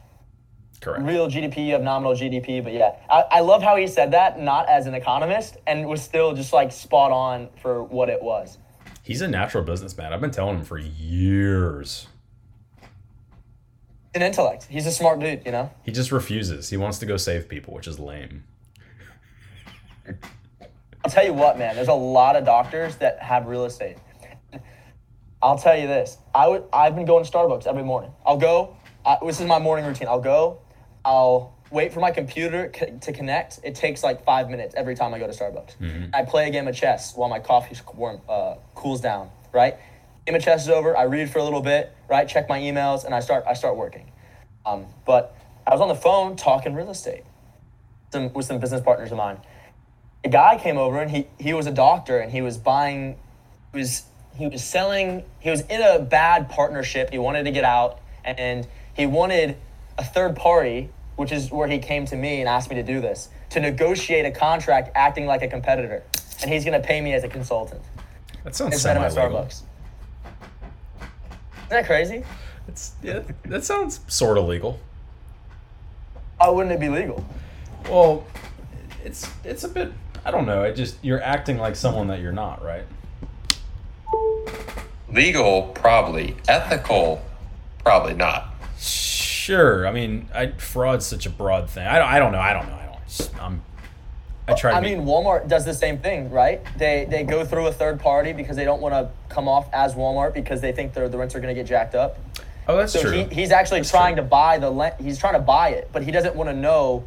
correct. Real GDP, you have nominal GDP, but yeah, I, I love how he said that, not as an economist, and was still just like spot on for what it was. He's a natural businessman. I've been telling him for years. An intellect. He's a smart dude, you know? He just refuses. He wants to go save people, which is lame. I'll tell you what, man. There's a lot of doctors that have real estate. I'll tell you this. I would. I've been going to Starbucks every morning. I'll go. I, this is my morning routine. I'll go. I'll wait for my computer co- to connect. It takes like five minutes every time I go to Starbucks. I play a game of chess while my coffee warm, uh, cools down. Right. Game of chess is over. I read for a little bit. Right. Check my emails and I start. I start working. Um, but I was on the phone talking real estate some, with some business partners of mine a guy came over and he he was a doctor and he was buying he was he was selling he was in a bad partnership he wanted to get out and he wanted a third party which is where he came to me and asked me to do this to negotiate a contract acting like a competitor and he's going to pay me as a consultant That sounds instead of legal. Starbucks that crazy It's yeah, that sounds sort of legal. why wouldn't it be legal Well, it's it's a bit. I don't know. It just you're acting like someone that you're not, right? legal, probably. Ethical, probably not. Sure. I mean, I, fraud's such a broad thing. I don't. I don't know. I don't know. I don't. I'm. I try to. I be- mean, Walmart does the same thing, right? They they go through a third party because they don't want to come off as Walmart because they think their the rents are going to get jacked up. oh, that's So true. he, he's actually That's trying true. to buy the le- he's trying to buy it, but he doesn't want to know.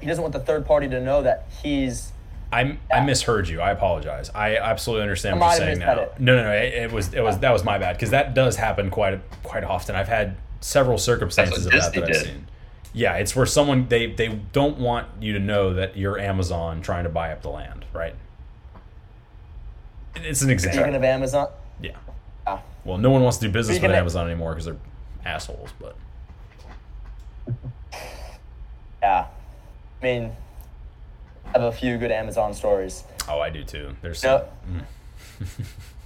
He doesn't want the third party to know that he's. I I misheard you. I apologize. I absolutely understand I what you're saying now. it. No, no, no. It, it was it was that was my bad because that does happen quite quite often. I've had several circumstances of that what that I've did. seen. Yeah, it's where someone they they don't want you to know that you're Amazon trying to buy up the land, right? It's an example. Speaking of Amazon, Yeah. Ah. Well, no one wants to do business with Amazon anymore because they're assholes. But yeah, I mean, I have a few good Amazon stories. oh, I do too. There's You some, know, you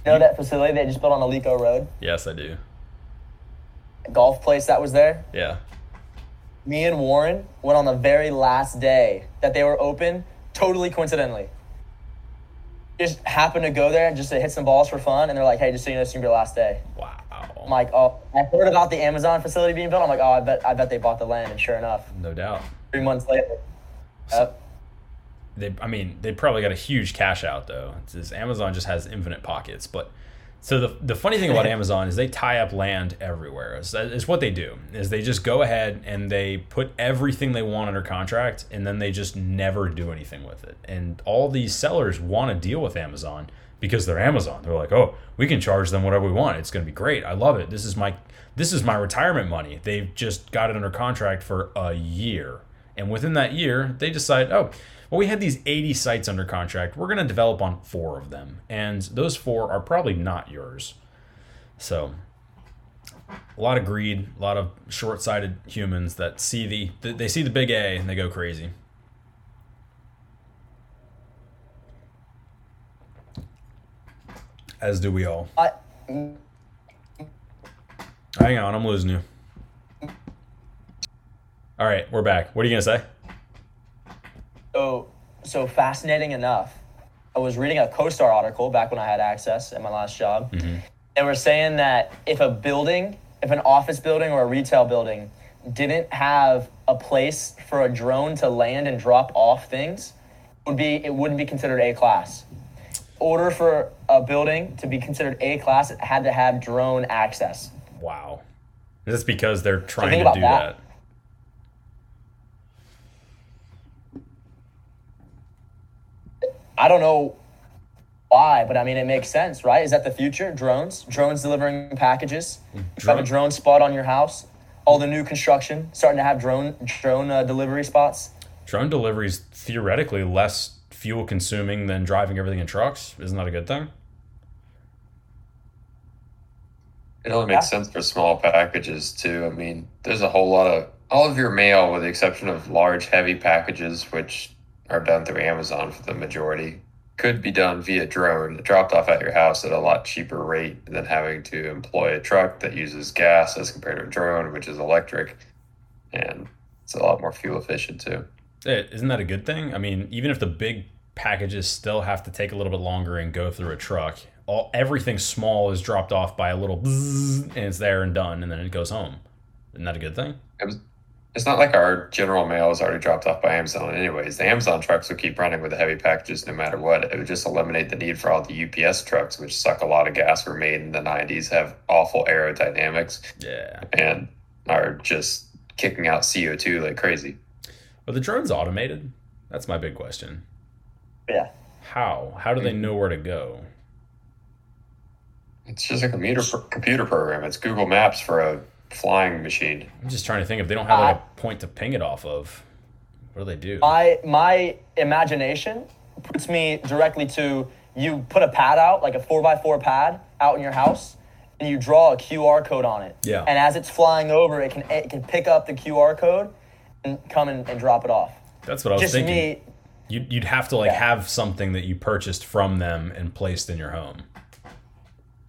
know that facility they just built on Alico Road, yes, I do. golf place that was there. Yeah. Me and Warren went on the very last day that they were open, totally coincidentally. Just happened to go there and just to hit some balls for fun, and they're like, "Hey, just so you know, it's gonna be your last day." Wow. I'm like, "Oh, I heard about the Amazon facility being built." I'm like, "Oh, I bet, I bet they bought the land." And sure enough, no doubt. three months later, yep. they I mean they probably got a huge cash out though. It's Amazon just has infinite pockets. But so the the funny thing about Amazon is they tie up land everywhere. It's, it's what they do is they just go ahead and they put everything they want under contract and then they just never do anything with it. And all these sellers want to deal with Amazon because they're Amazon. They're like, oh, we can charge them whatever we want. It's going to be great. I love it. This is my this is my retirement money. They've just got it under contract for a year, and within that year, they decide, oh, well, we had these 80 sites under contract. We're going to develop on four of them, and those four are probably not yours. So. A lot of greed, a lot of short-sighted humans that see the they see the big A and they go crazy. As do we all. I, Hang on, I'm losing you. All right, we're back. What are you gonna say? So so fascinating enough. I was reading a CoStar article back when I had access at my last job. Mm-hmm. They were saying that if a building, if an office building or a retail building didn't have a place for a drone to land and drop off things, it would be it wouldn't be considered A class. Order for a building to be considered A class, it had to have drone access. Wow. That's because they're trying think to do that. that. I don't know why, but I mean, it makes sense, right? Is that the future? Drones? Drones delivering packages? You have a drone spot on your house? All the new construction starting to have drone drone uh, delivery spots. Drone delivery is theoretically less fuel consuming than driving everything in trucks. Isn't that a good thing? It only makes sense for small packages too. I mean, there's a whole lot of all of your mail, with the exception of large, heavy packages, which are done through Amazon for the majority, could be done via drone, dropped off at your house at a lot cheaper rate than having to employ a truck that uses gas as compared to a drone, which is electric, and it's a lot more fuel efficient too. Eh, Isn't that a good thing? I mean, even if the big packages still have to take a little bit longer and go through a truck, all everything small is dropped off by a little bzzz, and it's there and done, and then it goes home. Isn't that a good thing? It was, it's not like our general mail is already dropped off by Amazon, anyways. The Amazon trucks will keep running with the heavy packages no matter what. It would just eliminate the need for all the UPS trucks, which suck a lot of gas, were made in the 90s, have awful aerodynamics, Yeah. and are just kicking out CO2 like crazy. Are the drones automated? That's my big question. Yeah. How? How do they know where to go? It's just a computer computer program. It's Google Maps for a flying machine. I'm just trying to think if they don't have like a uh, point to ping it off of. What do they do? My my imagination puts me directly to you put a pad out, like a four by four pad, out in your house, and you draw a QR code on it. Yeah. And as it's flying over, it can it can pick up the QR code and come and, and drop it off. That's what I was Just thinking. me. You'd, you'd have to like Yeah. have something that you purchased from them and placed in your home.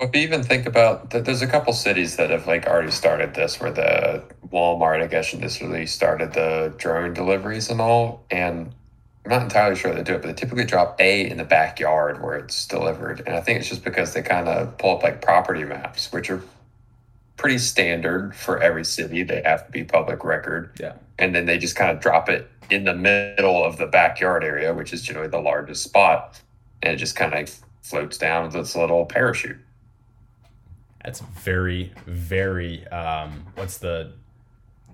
If you even think about that, there's a couple cities that have like already started this, where the Walmart, I guess, initially started the drone deliveries and all. And I'm not entirely sure they do it, but they typically drop A in the backyard where it's delivered. And I think it's just because they kind of pull up like property maps, which are pretty standard for every city. They have to be public record. Yeah. And then they just kind of drop it in the middle of the backyard area, which is generally the largest spot. And it just kind of floats down with its little parachute. That's very, very, um, what's the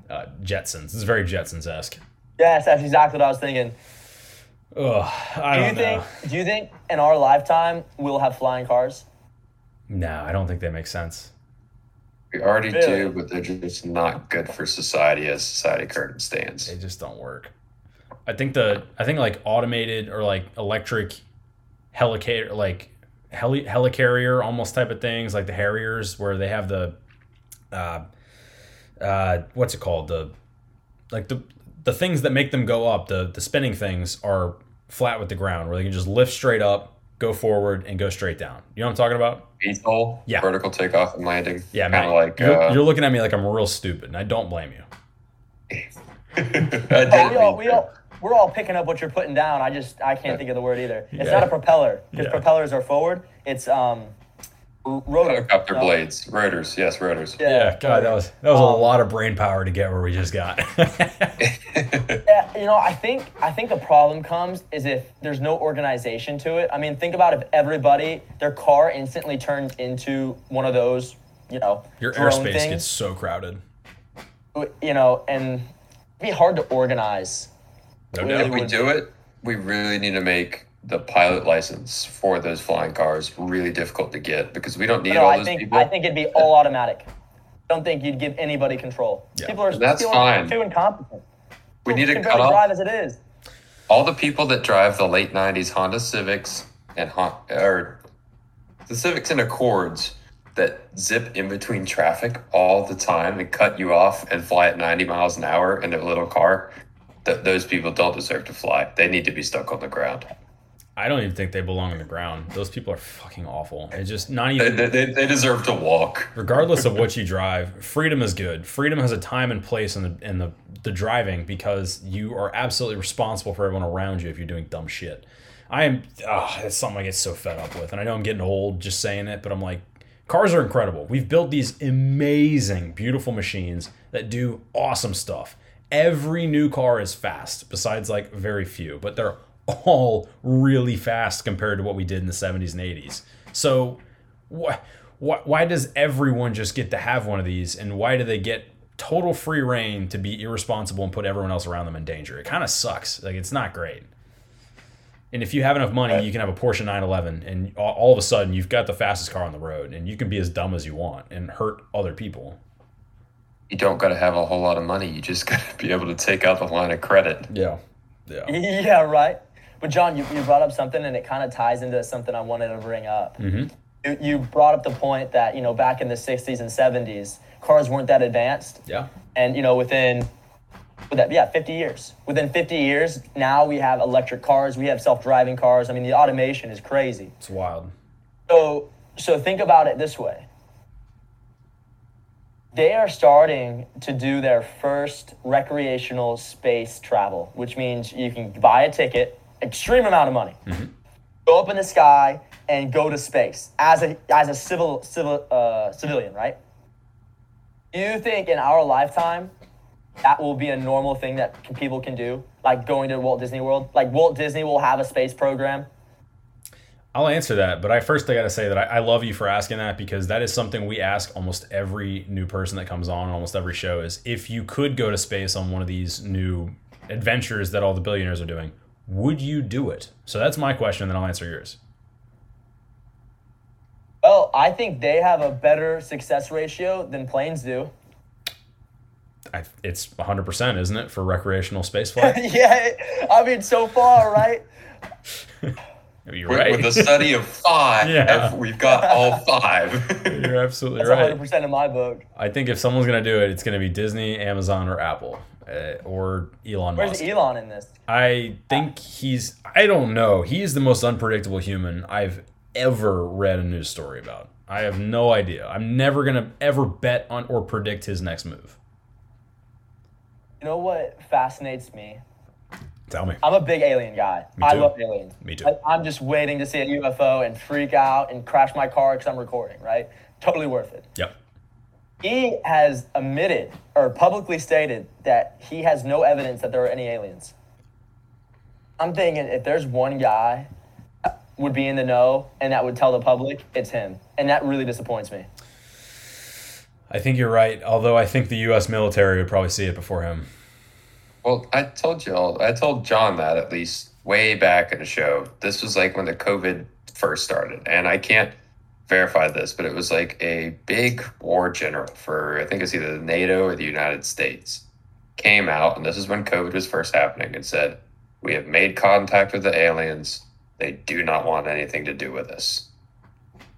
uh, Jetsons? It's very Jetsons esque. Yes, that's exactly what I was thinking. Ugh, I Do you don't think? know. Do you think in our lifetime we'll have flying cars? No, I don't think that makes sense. We already Really? do, but they're just not good for society as society currently stands. They just don't work. I think the I think like automated or like electric helicarrier like heli helicarrier almost type of things like the Harriers where they have the uh uh what's it called the like the the things that make them go up the the spinning things are flat with the ground where they can just lift straight up go forward and go straight down you know what i'm talking about VTOL, Yeah. vertical takeoff and landing. yeah kind man of like. you're, uh, you're looking at me like i'm real stupid and i don't blame you I Oh, didn't we all, we all, we're all picking up what you're putting down. I just I can't think of the word either. It's Yeah. not a propeller because Yeah. propellers are forward. It's um r- rotor. Helicopter No. blades, rotors. Yes, rotors. yeah god that was that was Um, a lot of brain power to get where we just got Yeah, Yeah, you know, I think I think the problem comes is if there's no organization to it. I mean, think about if everybody their car instantly turned into one of those, you know, Your drone airspace things, gets so crowded. you know, and it'd be hard to organize. No doubt. If we do it, we really need to make the pilot license for those flying cars really difficult to get because we don't need No, all I those think people. I think it'd be all automatic. I don't think you'd give anybody control. Yeah. People are That's fine. too incompetent. we need to cut off drive as it is. all the people that drive the late '90s Honda Civics and Hon- or the Civics and Accords that zip in between traffic all the time and cut you off and fly at 90 miles an hour in a little car. Th- those people don't deserve to fly. They need to be stuck on the ground. I don't even think they belong on the ground. Those people are fucking awful. It's just not even. they, they- they deserve to walk. regardless of what you drive, freedom is good. Freedom has a time and place in the in the, the driving because you are absolutely responsible for everyone around you if you're doing dumb shit. I am ah, it's something I get so fed up with. And I know I'm getting old just saying it, but I'm like, cars are incredible. We've built these amazing, beautiful machines that do awesome stuff. Every new car is fast, besides like very few, but they're all really fast compared to what we did in the 70s and 80s. So why, why, why does everyone just get to have one of these and why do they get total free reign to be irresponsible and put everyone else around them in danger? It kind of sucks. Like it's not great. And if you have enough money you can have a porsche 911 and all of a sudden you've got the fastest car on the road and you can be as dumb as you want and hurt other people You don't got to have a whole lot of money. You just got to be able to take out the line of credit. yeah yeah Yeah, right. But John, you, you brought up something, and it kind of ties into something I wanted to bring up. Mm-hmm. You, you brought up the point that you know back in the '60s and '70s, cars weren't that advanced, yeah and you know within, with that yeah, 50 years. Within 50 years, now we have electric cars, we have self-driving cars. I mean, the automation is crazy. it's wild So, so think about it this way. They are starting to do their first recreational space travel, which means you can buy a ticket, extreme amount of money, go up in the sky and go to space as a as a civil civil uh, civilian, right? You think in our lifetime that will be a normal thing that people can do, like going to Walt Disney World? Like Walt Disney will have a space program. I'll answer that, but I first I got to say that I, I love you for asking that because that is something we ask almost every new person that comes on, almost every show is if you could go to space on one of these new adventures that all the billionaires are doing, would you do it? So that's my question, and then I'll answer yours. Well, I think they have a better success ratio than planes do. I, it's 100%, isn't it, for recreational space flight? yeah, I mean, so far, right? You're With, right. with a study of five, Yeah. we've got all five. You're absolutely That's right. 100% in my book. I think if someone's going to do it, it's going to be Disney, Amazon, or Apple, uh, or Elon Where's Musk. Elon in this? I think he's. I don't know. He's the most unpredictable human I've ever read a news story about. I have no idea. I'm never gonna ever bet on or predict his next move. You know what fascinates me? Tell me. I'm a big alien guy. I love aliens. Me too. I, I'm just waiting to see a UFO and freak out and crash my car because I'm recording, right? Totally worth it. Yep. He has admitted or publicly stated that he has no evidence that there are any aliens. I'm thinking if there's one guy would be in the know and that would tell the public, it's him. And that really disappoints me. I think you're right. Although I think the U.S. military would probably see it before him. Well, I told you all, I told John that at least way back in the show. This was like when the COVID first started. And I can't verify this, but it was like a big war general for, I think it's either the NATO or the United States, came out, and this is when COVID was first happening, and said, We have made contact with the aliens. They do not want anything to do with us.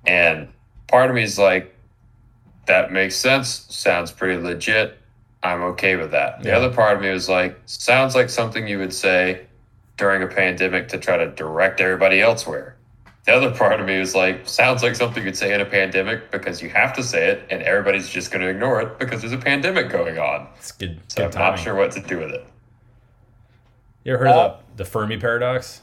And part of me is like, that makes sense. Sounds pretty legit. I'm okay with that. The Yeah. other part of me was like, sounds like something you would say during a pandemic to try to direct everybody elsewhere. The other part of me was like, sounds like something you'd say in a pandemic because you have to say it and everybody's just going to ignore it because there's a pandemic going on. It's good. So good I'm not sure what to do with it. You ever heard Uh, of the, the Fermi paradox?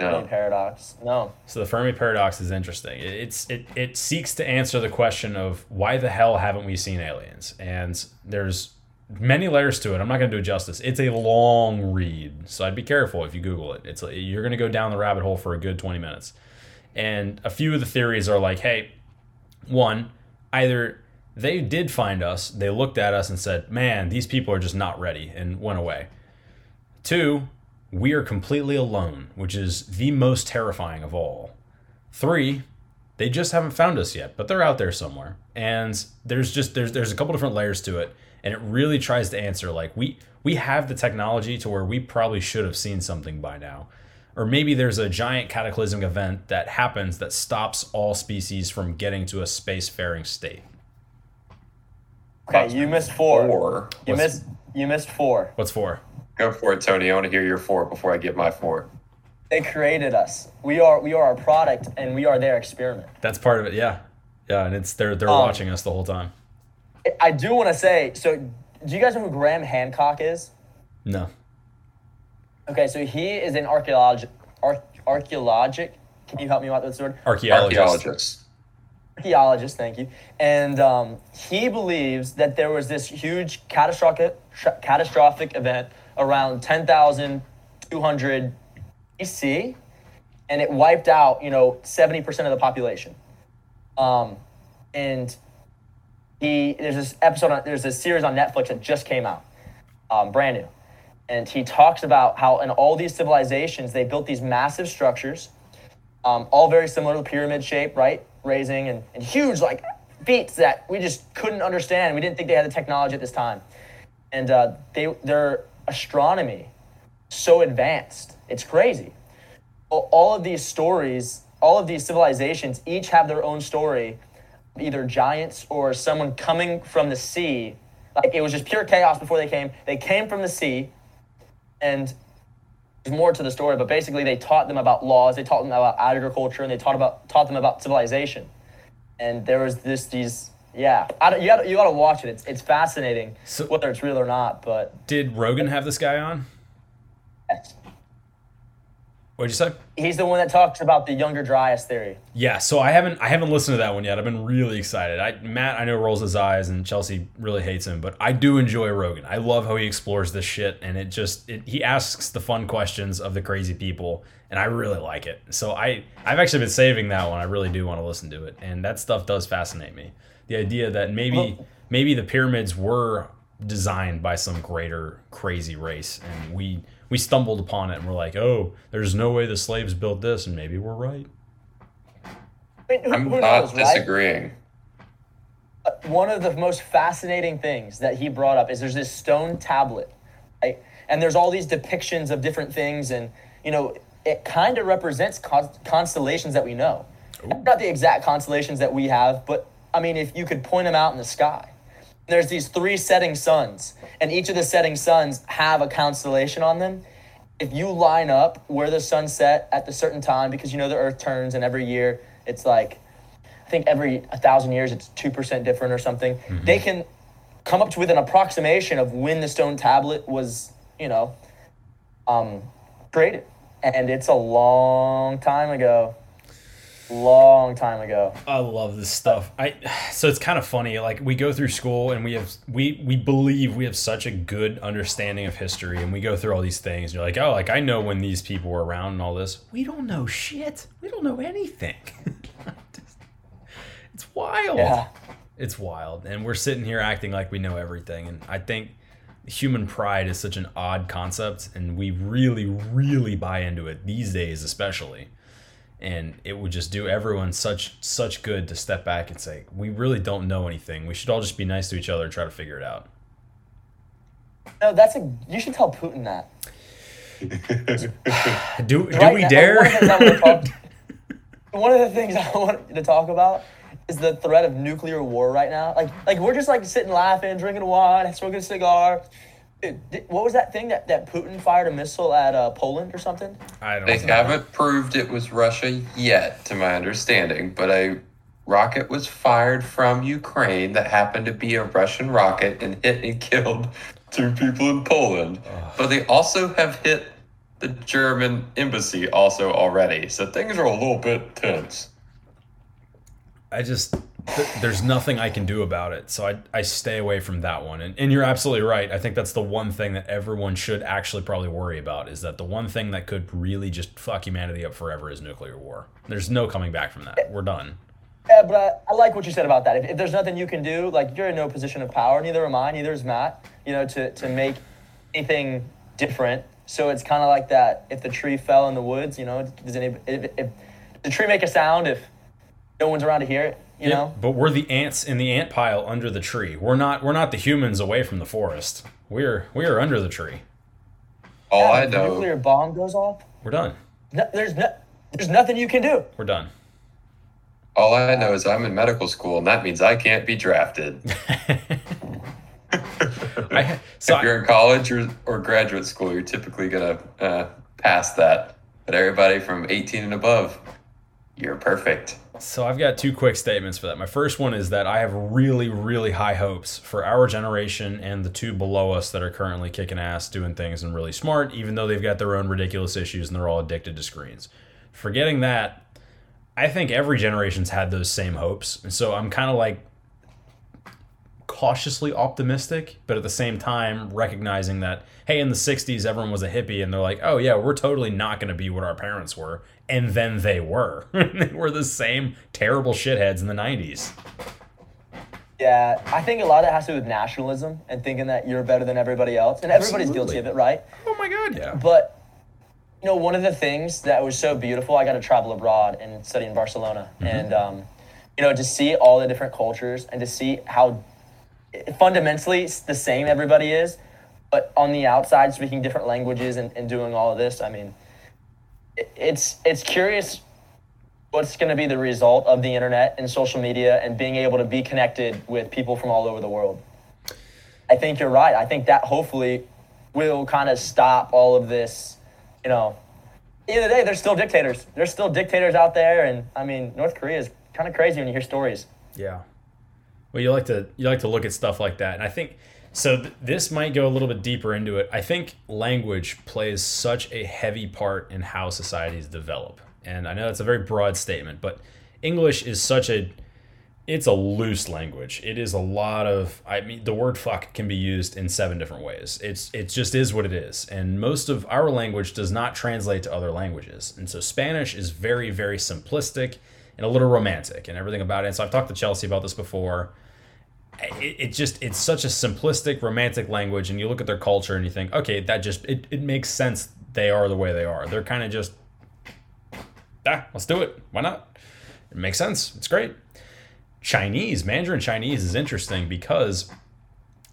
No. Paradox. No. So the Fermi paradox is interesting. It- It's it it seeks to answer the question of why the hell haven't we seen aliens? And there's many layers to it. I'm not going to do it justice. It's a long read, so I'd be careful if you Google it. It's you're going to go down the rabbit hole for a good 20 minutes. And a few of the theories are like, hey, one, either they did find us, they looked at us and said, man, these people are just not ready, and went away. Two, we are completely alone, which is the most terrifying of all. Three, they just haven't found us yet, but they're out there somewhere. And there's just there's there's a couple different layers to it, and it really tries to answer like we we have the technology to where we probably should have seen something by now. Or maybe there's a giant cataclysmic event that happens that stops all species from getting to a spacefaring state. Okay, you missed four. Four. You What's- missed you missed four. What's for? Go for it, Tony. I want to hear your four before I give my four. They created us. We are we are our product and we are their experiment. That's part of it, yeah. Yeah, and it's they're they're Um, watching us the whole time. I do want to say, so do you guys know who Graham Hancock is? No. Okay, so he is an archaeologic ar- archaeologic. Can you help me out with this word? Archaeologist. Archaeologists. archaeologist, thank you. And um, he believes that there was this huge catastrophic catastrophic event around 10,200 BC, and it wiped out, you know, 70% of the population. Um, and he there's this episode on there's this series on Netflix that just came out, um, brand new, and he talks about how in all these civilizations they built these massive structures um, all very similar to the pyramid shape, right? Raising and, and huge like feats that we just couldn't understand. We didn't think they had the technology at this time, and uh, they their astronomy so advanced, it's crazy. All- of these stories, all of these civilizations, each have their own story, either giants or someone coming from the sea. Like it was just pure chaos before they came. They came from the sea, and there's more to the story, but basically they taught them about laws, they taught them about agriculture, and they taught about taught them about civilization. And there was this these yeah, I you got you got to watch it. It's it's fascinating So- whether it's real or not. But Did Rogan have this guy on? yes. What'd you say? he's the one that talks about the younger Dryas theory. Yeah, so I haven't I haven't listened to that one yet. I've been really excited. I Matt I know rolls his eyes and Chelsea really hates him, but I do enjoy Rogan. I love how he explores this shit and it just it, he asks the fun questions of the crazy people and I really like it. So I I've actually been saving that one. I really do want to listen to it. And that stuff does fascinate me. The idea that maybe Well- maybe the pyramids were designed by some greater crazy race and we we stumbled upon it and we're like, "Oh, there's no way the slaves built this." And maybe we're right. I mean, who, I'm who not knows, right? disagreeing. Uh, one of the most fascinating things that he brought up is there's this stone tablet, right? And there's all these depictions of different things, and you know, it kind of represents constellations that we know. Not the exact constellations that we have, but I mean, if you could point them out in the sky. There's these three setting suns, and each of the setting suns have a constellation on them. If you line up where the sun set at the certain time, because you know the Earth turns, and every year it's like I think every a thousand years it's two percent different or something. They can come up to with an approximation of when the stone tablet was, you know, um, created, and it's a long time ago. Long time ago. I love this stuff. I so it's kind of funny. Like we go through school and we have we we believe we have such a good understanding of history, and we go through all these things. And you're like, oh, like I know when these people were around and all this. We don't know shit. We don't know anything. it's wild. Yeah. It's wild, and we're sitting here acting like we know everything. And I think human pride is such an odd concept, and we really, really buy into it these days, especially and it would just do everyone such such good to step back and say we really don't know anything we should all just be nice to each other and try to figure it out No, that's a. You should tell Putin that. do, do Right we now- dare One of, the things I wanna talk, one of the things I want to talk about is the threat of nuclear war right now. Like, like we're just like sitting laughing, drinking wine, smoking a cigar. Dude, what was that thing that, that Putin fired a missile at uh, Poland or something? i don't know. They know haven't proved it was Russia yet, to my understanding, but a rocket was fired from Ukraine that happened to be a Russian rocket and hit and killed two people in Poland. But they also have hit the German embassy also already. So things are a little bit tense. i just th- there's nothing I can do about it. So I, I stay away from that one. And, and you're absolutely right. I think that's the one thing that everyone should actually probably worry about is that the one thing that could really just fuck humanity up forever is nuclear war. There's no coming back from that. We're done. Yeah, but I, I like what you said about that. If, if there's nothing you can do, like you're in no position of power, neither am I, neither is Matt, you know, to, to make anything different. So it's kind of like that. If the tree fell in the woods, you know, does any if, if the tree make a sound if no one's around to hear it? You Yeah, know, but we're the ants in the ant pile under the tree. We're not we're not the humans away from the forest. We're we are under the tree. All Yeah, I if the know, nuclear bomb goes off. We're done. No, there's no, there's nothing you can do. We're done. all I know is I'm in medical school, and that means I can't be drafted. I, so if you're in college or, or graduate school, you're typically gonna uh, pass that. But everybody from 18 and above, you're perfect. So I've got two quick statements for that. My first one is that I have really, really high hopes for our generation and the two below us that are currently kicking ass, doing things and really smart, even though they've got their own ridiculous issues and they're all addicted to screens. Forgetting that, I think every generation's had those same hopes. And so I'm kind of like cautiously optimistic, but at the same time recognizing that, hey, in the 60s, everyone was a hippie and they're like, oh, yeah, we're totally not going to be what our parents were. And then they were. they were the same terrible shitheads in the 90s. Yeah, I think a lot of that has to do with nationalism and thinking that you're better than everybody else, and everybody's Absolutely. guilty of it, right? Oh my God, yeah. But you know, one of the things that was so beautiful, I got to travel abroad and study in Barcelona, and um, you know, to see all the different cultures and to see how fundamentally the same everybody is, but on the outside speaking different languages and, and doing all of this. I mean, it- it's it's curious what's going to be the result of the internet and social media and being able to be connected with people from all over the world. I think you're right. I think that hopefully will kind of stop all of this. You know, at the end of the day, there's still dictators. There's still dictators out there, and I mean, North Korea is kind of crazy when you hear stories. Yeah. Well, you like to you like to look at stuff like that, and I think so. Th- this might go a little bit deeper into it. I think language plays such a heavy part in how societies develop, and I know that's a very broad statement, but English is such a it's a loose language. It is a lot of I mean the word fuck can be used in seven different ways. It's it just is what it is. And most of our language does not translate to other languages. And so Spanish is very very simplistic and a little romantic and everything about it. And so I've talked to Chelsea about this before. It, it just it's such a simplistic romantic language and you look at their culture and you think, "Okay, that just it, it makes sense they are the way they are. They're kind of just ah, let's do it. Why not? It makes sense. It's great. Chinese, Mandarin Chinese is interesting because,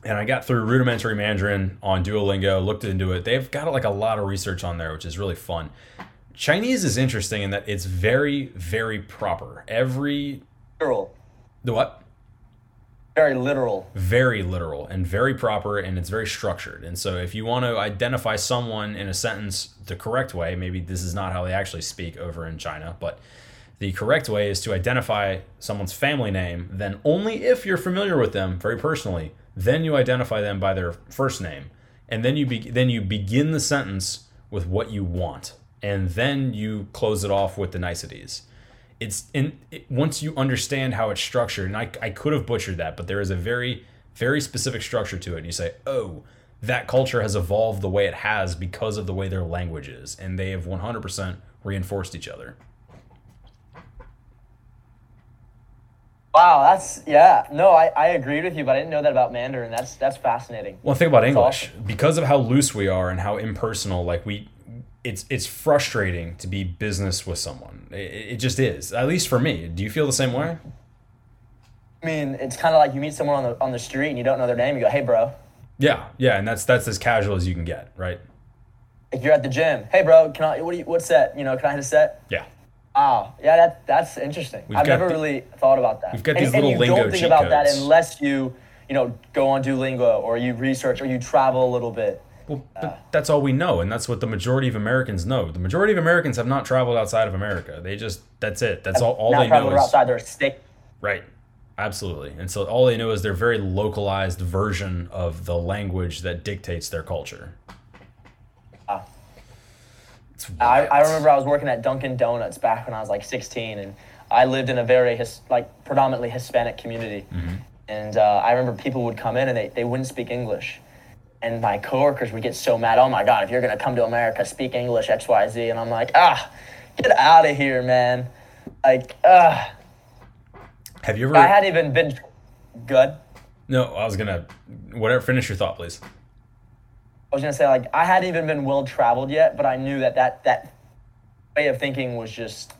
and I got through rudimentary Mandarin on Duolingo, looked into it. They've got like a lot of research on there, which is really fun. Chinese is interesting in that it's very, very proper. Every Literal, the what? Very literal. very literal and very proper and it's very structured. And so if you want to identify someone in a sentence the correct way, maybe this is not how they actually speak over in China, but the correct way is to identify someone's family name, then only if you're familiar with them very personally, then you identify them by their first name. And then you be- then you begin the sentence with what you want. And then you close it off with the niceties it's in it, once you understand how it's structured and I, I could have butchered that but there is a very very specific structure to it and you say oh that culture has evolved the way it has because of the way their language is and they have 100% reinforced each other Wow, that's yeah. No, I, I agreed with you, but I didn't know that about Mandarin. That's that's fascinating. One thing about English, awesome. because of how loose we are and how impersonal, like we, it's it's frustrating to be business with someone. It, it just is. At least for me. Do you feel the same way? I mean, it's kind of like you meet someone on the on the street and you don't know their name. You go, "Hey, bro." Yeah, yeah, and that's that's as casual as you can get, right? If you're at the gym, "Hey, bro, can I? What do you? What's that? You know, can I hit a set?" Yeah. Wow, yeah, that that's interesting. We've I've never the- really thought about that. we've got and, these and little you lingo don't think about that unless you, you know, go on Duolingo or you research or you travel a little bit. Well, but that's all we know, and that's what the majority of Americans know. The majority of Americans have not traveled outside of America. They just that's it. That's all, all they know is outside their state. right. Absolutely, and so all they know is their very localized version of the language that dictates their culture. Ah. I, I remember I was working at Dunkin' Donuts back when I was like 16, and I lived in a very his, like predominantly Hispanic community, and uh, I remember people would come in and they, they wouldn't speak English, and my coworkers would get so mad. Oh my God, if you're gonna come to America, speak English X Y Z, and I'm like, ah, get out of here, man. Like, ah, Have you ever? I hadn't even been good. no, I was gonna. Whatever. Finish your thought, please. I was gonna say like I hadn't even been well traveled yet, but I knew that that that way of thinking was just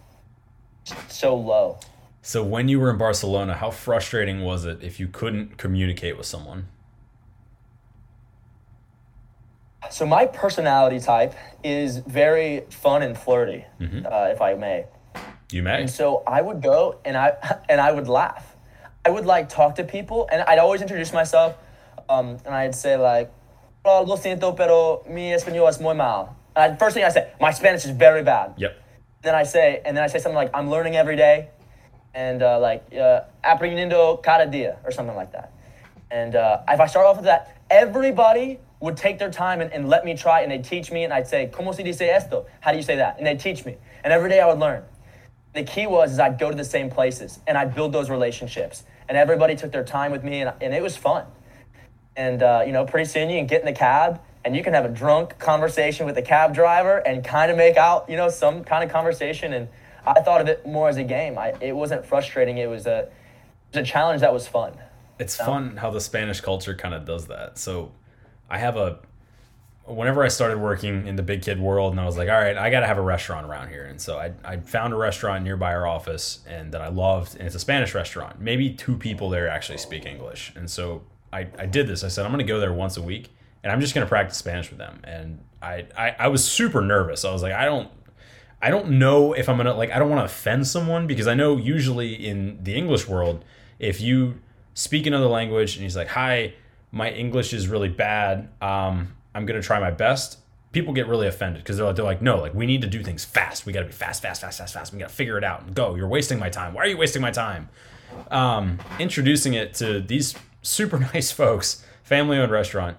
so low. So when you were in Barcelona, how frustrating was it if you couldn't communicate with someone? So my personality type is very fun and flirty, uh, if I may. You may. And so I would go and I and I would laugh. I would like talk to people, and I'd always introduce myself, um, and I'd say like, "Oh, lo siento, pero mi español es muy mal." And first thing I say, my Spanish is very bad. Yep. then I say, and then I say something like, I'm learning every day, and uh, like uh, aprendiendo cada día, or something like that. And uh, if I start off with that, everybody would take their time and, and let me try, and they'd teach me, and I'd say, ¿Cómo se dice esto? How do you say that? And they'd teach me, and every day I would learn. The key was is I'd go to the same places, and I'd build those relationships, and everybody took their time with me, and, and it was fun. And uh, you know, pretty soon you can get in the cab and you can have a drunk conversation with the cab driver and kind of make out, you know, some kind of conversation. And I thought of it more as a game. I, it wasn't frustrating. It was a, it was a challenge that was fun. It's fun how the Spanish culture kind of does that. So I have a whenever I started working in the big kid world and I was like, all right, I got to have a restaurant around here. And so I, I found a restaurant nearby our office and that I loved. And it's a Spanish restaurant. Maybe two people there actually speak English. And so I, I did this. I said, I'm going to go there once a week and I'm just going to practice Spanish with them. And I, I, I was super nervous. I was like, I don't, I don't know if I'm gonna like I don't want to offend someone because I know usually in the English world, if you speak another language and he's like, "Hi, my English is really bad. Um, I'm gonna try my best." People get really offended because they're like, they're like, "No, like we need to do things fast. We got to be fast, fast, fast, fast, fast. We got to figure it out and go. You're wasting my time. Why are you wasting my time?" Um, introducing it to these super nice folks, family-owned restaurant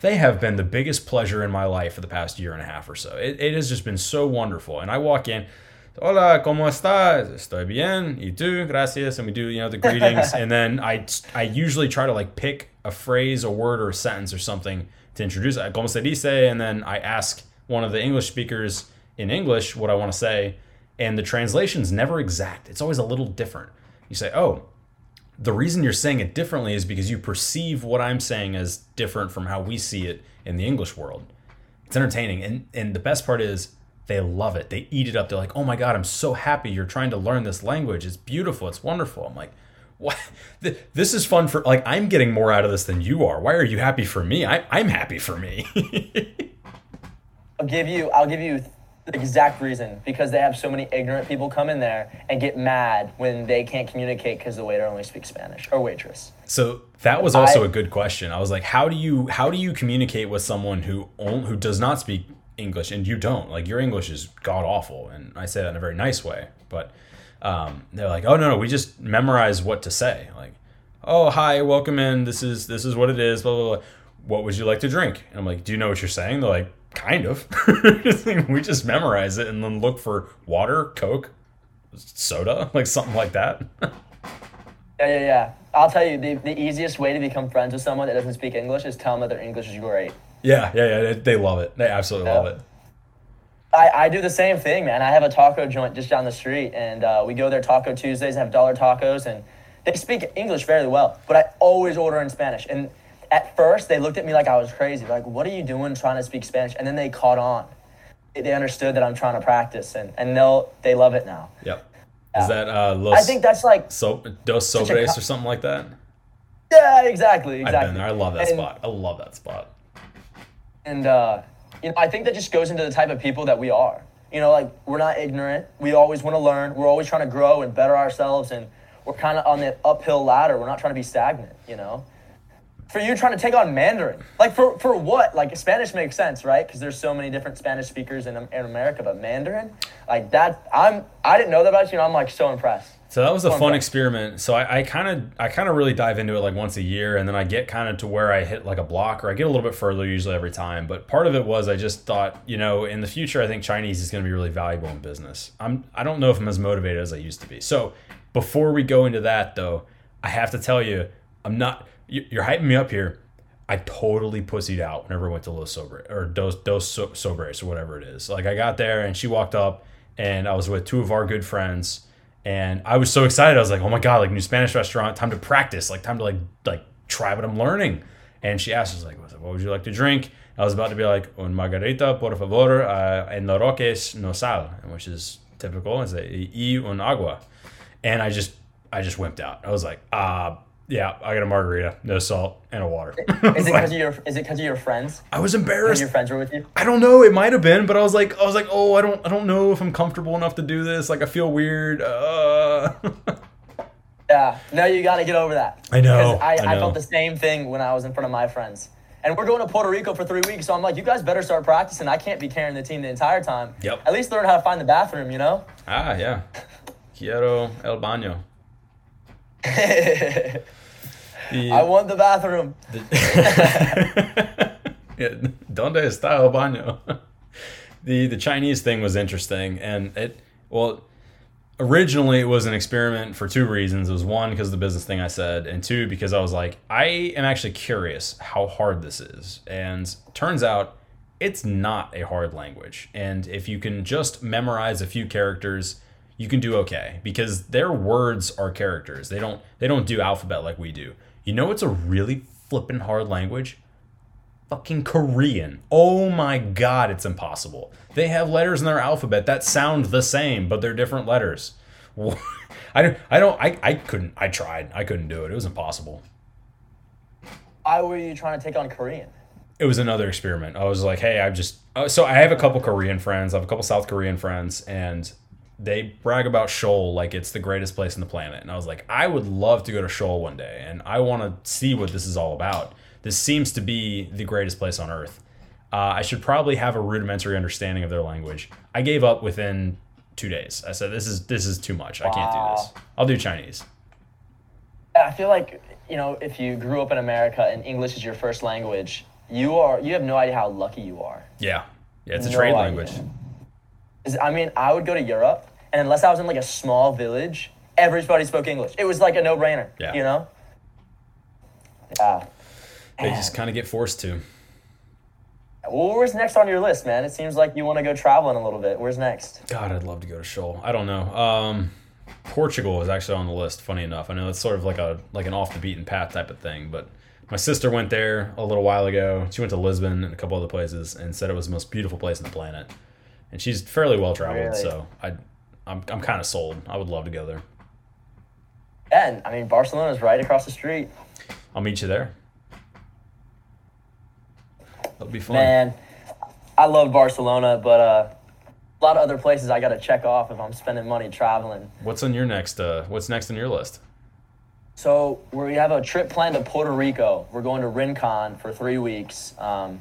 they have been the biggest pleasure in my life for the past year and a half or so. It, it has just been so wonderful. And I walk in, hola, ¿cómo estás? Estoy bien. ¿Y tú? Gracias. And we do, you know, the greetings. and then I, I usually try to like pick a phrase, a word, or a sentence or something to introduce it. Como se dice? And then I ask one of the English speakers in English what I want to say. And the translation's never exact. It's always a little different. You say, oh, the reason you're saying it differently is because you perceive what I'm saying as different from how we see it in the English world. It's entertaining, and and the best part is they love it. They eat it up. They're like, "Oh my god, I'm so happy you're trying to learn this language. It's beautiful. It's wonderful." I'm like, "What? This is fun for like I'm getting more out of this than you are. Why are you happy for me? I, I'm happy for me." I'll give you, I'll give you the exact reason because they have so many ignorant people come in there and get mad when they can't communicate because the waiter only speaks Spanish or waitress. So that was also I- a good question. I was like, how do you how do you communicate with someone who who does not speak English and you don't? Like your English is god awful, and I say that in a very nice way. But um, they're like, oh no, no, we just memorize what to say. Like, oh hi, welcome in. This is this is what it is. Blah blah blah. What would you like to drink? And I'm like, do you know what you're saying? They're like, kind of. we just memorize it and then look for water, Coke, soda, like something like that. Yeah, yeah, yeah. I'll tell you, the, the easiest way to become friends with someone that doesn't speak English is tell them that their English is great. Yeah, yeah, yeah. They, love it. They absolutely love it. I, I do the same thing, man. I have a taco joint just down the street, and uh, we go there Taco Tuesdays, have dollar tacos, and they speak English fairly well, but I always order in Spanish. And at first, they looked at me like I was crazy. Like, what are you doing trying to speak Spanish? And then they caught on. They- They understood that I'm trying to practice, and, and they'll, they love it now. Yep. Is that uh, Los I think that's like, so, Dos Sobres co- or something like that? yeah, exactly, exactly. I've been there. I love that And- spot. I love that spot. And uh, you know, I think that just goes into the type of people that we are. You know, like we're not ignorant. We always want to learn. We're always trying to grow and better ourselves, and we're kind of on the uphill ladder. We're not trying to be stagnant. You know. For you trying to take on Mandarin, like for for what? Like Spanish makes sense, right? Because there's so many different Spanish speakers in in America, but Mandarin, like that, I'm I didn't know that about you. And I'm like so impressed. So that was a Fun fun experiment. So I kind of I kind of really dive into it like once a year, and then I get kind of to where I hit like a block, or I get a little bit further usually every time. But part of it was I just thought, you know, in the future, I think Chinese is going to be really valuable in business. I'm I don't know if I'm as motivated as I used to be. So before we go into that, though, I have to tell you, I'm not. you- You're hyping me up here. I totally pussied out whenever I went to Los Sobre or Dos Dos So- Sobres or whatever it is. Like I got there and she walked up and I was with two of our good friends and I was so excited. I was like, "Oh my god, like new Spanish restaurant, time to practice, like time to like like try what I'm learning." And she asked, "She's like, what would you like to drink?" I was about to be like, "Un margarita, por favor, uh, en la roques no sal," which is typical. It's y un agua, and I just I just wimped out. I was like, "Uh, yeah, I got a margarita, no salt, and a water." Is it because of your is it because of your friends? I was embarrassed. your friends were with you? I don't know. It might have been, but I was like, I was like, oh, I don't, I don't know if I'm comfortable enough to do this. Like, I feel weird. Uh. Yeah. No, you got to get over that. I know, Because I, I I, felt the same thing when I was in front of my friends. And we're going to Puerto Rico for three weeks, so I'm like, you guys better start practicing. I can't be carrying the team the entire time. Yep. At least learn how to find the bathroom, you know? ah, yeah. Quiero el baño. I want the bathroom. yeah, ¿Dónde está el baño? the the Chinese thing was interesting, and it well, originally it was an experiment for two reasons. It was one because of the business thing I said, and two because I was like, I am actually curious how hard this is, and turns out it's not a hard language, and if you can just memorize a few characters. You can do okay because their words are characters. They don't they don't do alphabet like we do. You know it's a really flippin' hard language? fucking Korean. Oh my god, it's impossible. They have letters in their alphabet that sound the same, but they're different letters. I don't, I don't, I, I couldn't, I tried, I couldn't do it. It was impossible. Why were you trying to take on Korean? It was another experiment. I was like, hey, I've just, uh, so I have a couple Korean friends, I have a couple South Korean friends, and they brag about Seoul like it's the greatest place on the planet. And I was like, I would love to go to Seoul one day, and I want to see what this is all about. This seems to be the greatest place on earth. Uh, I should probably have a rudimentary understanding of their language. I gave up within two days. I said, this is this is too much. I can't do this. I'll do Chinese. I feel like, you know, if you grew up in America and English is your first language, you are you have no idea how lucky you are. Yeah, yeah, it's a No trade idea. language. Is I mean, I would go to Europe, and unless I was in like a small village, everybody spoke English. It was like a no-brainer. Yeah. You know. Yeah. They just kind of get forced to. Well, where's next on your list, man? It seems like you want to go traveling a little bit. Where's next? God, I'd love to go to Seoul. I don't know. Um, Portugal is actually on the list. Funny enough, I know it's sort of like a like an off the beaten path type of thing, but my sister went there a little while ago. She went to Lisbon and a couple other places and said it was the most beautiful place on the planet. And she's fairly well traveled, Really? so I, I'm I'm kind of sold. I would love to go there. And I mean, Barcelona is right across the street. I'll meet you there. That'll be fun. Man, I love Barcelona, but uh, a lot of other places I got to check off if I'm spending money traveling. What's on your next? Uh, what's next on your list? So we have a trip planned to Puerto Rico. We're going to Rincon for three weeks. Um,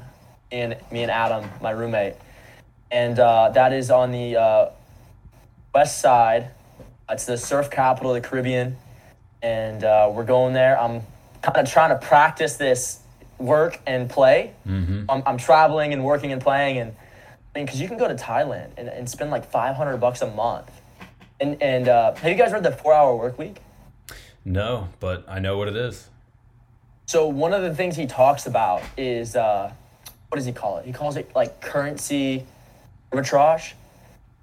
and me and Adam, my roommate, and uh, that is on the uh, west side. It's the surf capital of the Caribbean, and uh, we're going there. I'm kind of trying to practice this work and play. Mm-hmm. I'm, I'm traveling and working and playing, and I mean, because you can go to Thailand and, and spend like 500 bucks a month. And and uh, have you guys read the Four Hour Work Week? No, but I know what it is. So one of the things he talks about is uh, what does he call it? He calls it like currency arbitrage,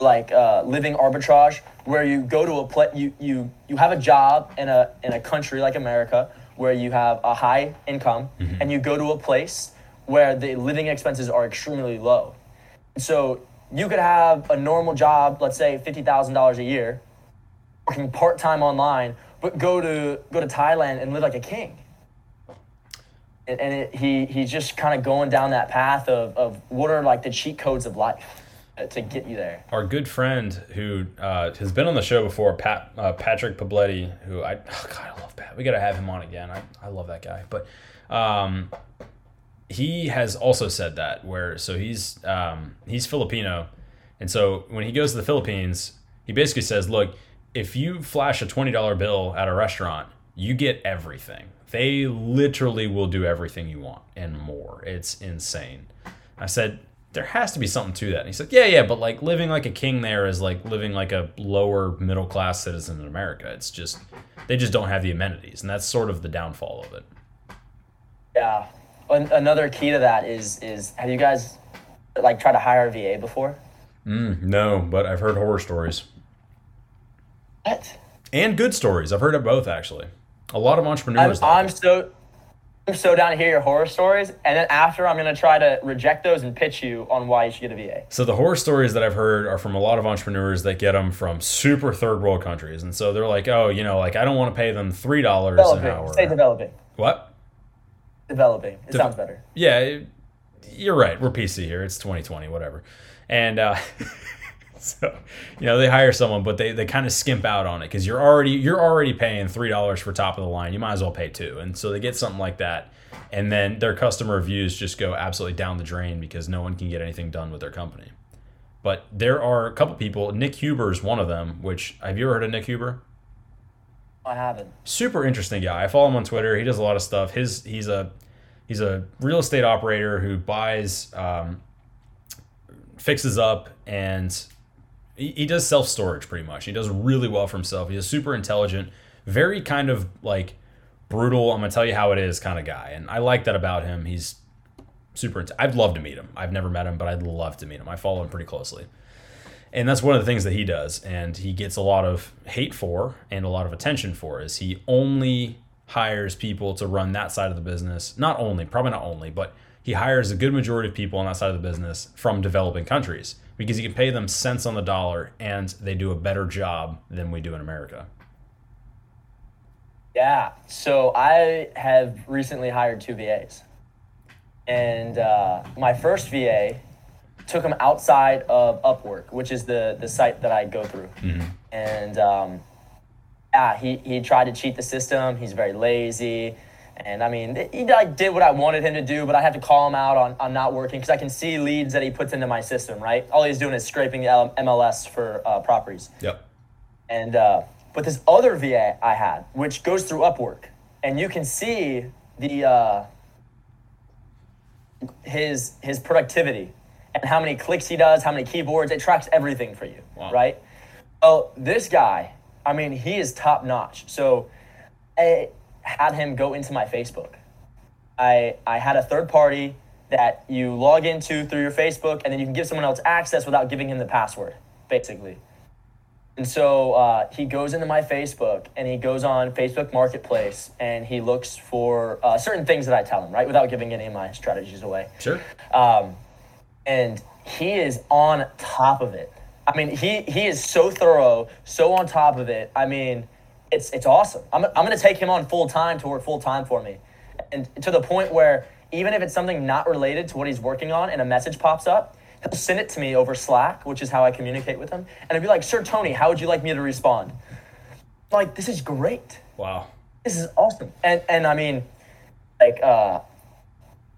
like uh, living arbitrage, where you go to a pla you you you have a job in a in a country like America where you have a high income, and you go to a place where the living expenses are extremely low. So you could have a normal job, let's say fifty thousand dollars a year, working part time online, but go to go to Thailand and live like a king. And, and it, he he's just kind of going down that path of, of what are like the cheat codes of life to get you there. our good friend who uh, has been on the show before, Pat uh, Patrick Pabletti, who I oh God I love Pat. We gotta have him on again. I, I love that guy. But um, he has also said that where so he's um, he's Filipino, and so when he goes to the Philippines, he basically says, look. if you flash a $20 bill at a restaurant, you get everything. They literally will do everything you want and more. It's insane. I said, there has to be something to that. And he said, yeah, yeah, but like living like a king there is like living like a lower middle class citizen in America. It's just, they just don't have the amenities. And that's sort of the downfall of it. Yeah. Another key to that is is have you guys like tried to hire a VA before? Mm, no, but I've heard horror stories What? and good stories. I've heard of both actually. A lot of I'm, entrepreneurs. I'm so I'm so down to hear your horror stories, and then after I'm gonna try to reject those and pitch you on why you should get a VA. So the horror stories that I've heard are from a lot of entrepreneurs that get them from super third world countries, and so they're like, oh, you know, like I don't want to pay them three dollars an hour. Say developing. What? Developing. It Deve- sounds better. Yeah, you're right. We're PC here. It's 2020, whatever. And uh, so, you know, they hire someone, but they, they kind of skimp out on it because you're already you're already paying three dollars for top of the line. You might as well pay two. And so they get something like that, and then their customer reviews just go absolutely down the drain because no one can get anything done with their company. But there are a couple people. Nick Huber is one of them. Which have you ever heard of Nick Huber? I haven't. super interesting guy. I follow him on Twitter. He does a lot of stuff. His he's a he's a real estate operator who buys, um, fixes up, and he, he does self storage pretty much. He does really well for himself. He's super intelligent, very kind of like brutal. I'm gonna tell you how it is kind of guy, and I like that about him. He's super. int- I'd love to meet him. I've never met him, but I'd love to meet him. I follow him pretty closely and that's one of the things that he does and he gets a lot of hate for and a lot of attention for is he only hires people to run that side of the business not only probably not only but he hires a good majority of people on that side of the business from developing countries because you can pay them cents on the dollar and they do a better job than we do in america Yeah. So I have recently hired two VAs. And uh, my first VA took him outside of Upwork, which is the, the site that I go through. And um, yeah, he, he tried to cheat the system. He's very lazy. And I mean, he like did what I wanted him to do, but I had to call him out on, on not working because I can see leads that he puts into my system, right? All he's doing is scraping the L- MLS for uh, properties. yep And uh, but this other VA I had, which goes through Upwork, and you can see the uh, his his productivity and how many clicks he does, how many keyboards. It tracks everything for you, Wow. right? Oh, this guy, I mean, he is top notch. So I had him go into my Facebook. I I had a third party that you log into through your Facebook, and then you can give someone else access without giving him the password, basically. And so uh, he goes into my Facebook and he goes on Facebook Marketplace and he looks for uh, certain things that I tell him, right, without giving any of my strategies away. sure Um, and he is on top of it. I mean, he he is so thorough, so on top of it. I mean, it's it's awesome. I'm I'm gonna take him on full time to work full time for me, and to the point where even if it's something not related to what he's working on, and a message pops up, he'll send it to me over Slack, which is how I communicate with him, and I'd be like, "Sir Tony, how would you like me to respond?" Like, this is great wow this is awesome. And and I mean, like uh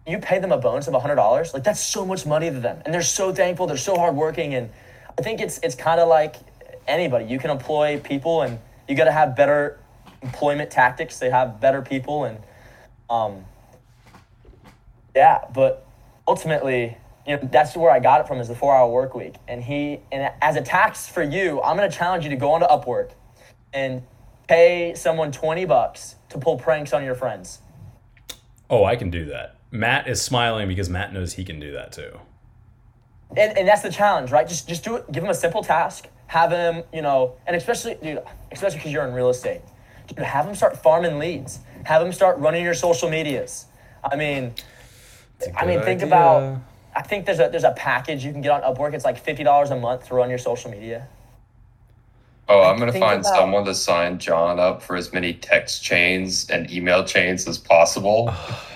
you pay them a bonus of hundred dollars, like that's so much money to them. And they're so thankful, they're so hardworking. And I think it's it's kinda like anybody. You can employ people and you gotta have better employment tactics. They have better people and um yeah, but ultimately, you know, that's where I got it from is the four hour work week. And he and as a tax for you, I'm gonna challenge you to go onto Upwork and pay someone 20 bucks to pull pranks on your friends. oh i can do that matt is smiling because matt knows he can do that too And, and that's the challenge, right? Just just do it. Give him a simple task. Have him, you know, and especially, dude, especially because you're in real estate, dude, have him start farming leads. Have him start running your social medias. I mean, I mean, think idea. about. I think there's a there's a package you can get on Upwork. It's like fifty dollars a month to run your social media. Oh, I'm gonna Think find about- someone to sign John up for as many text chains and email chains as possible. Oh,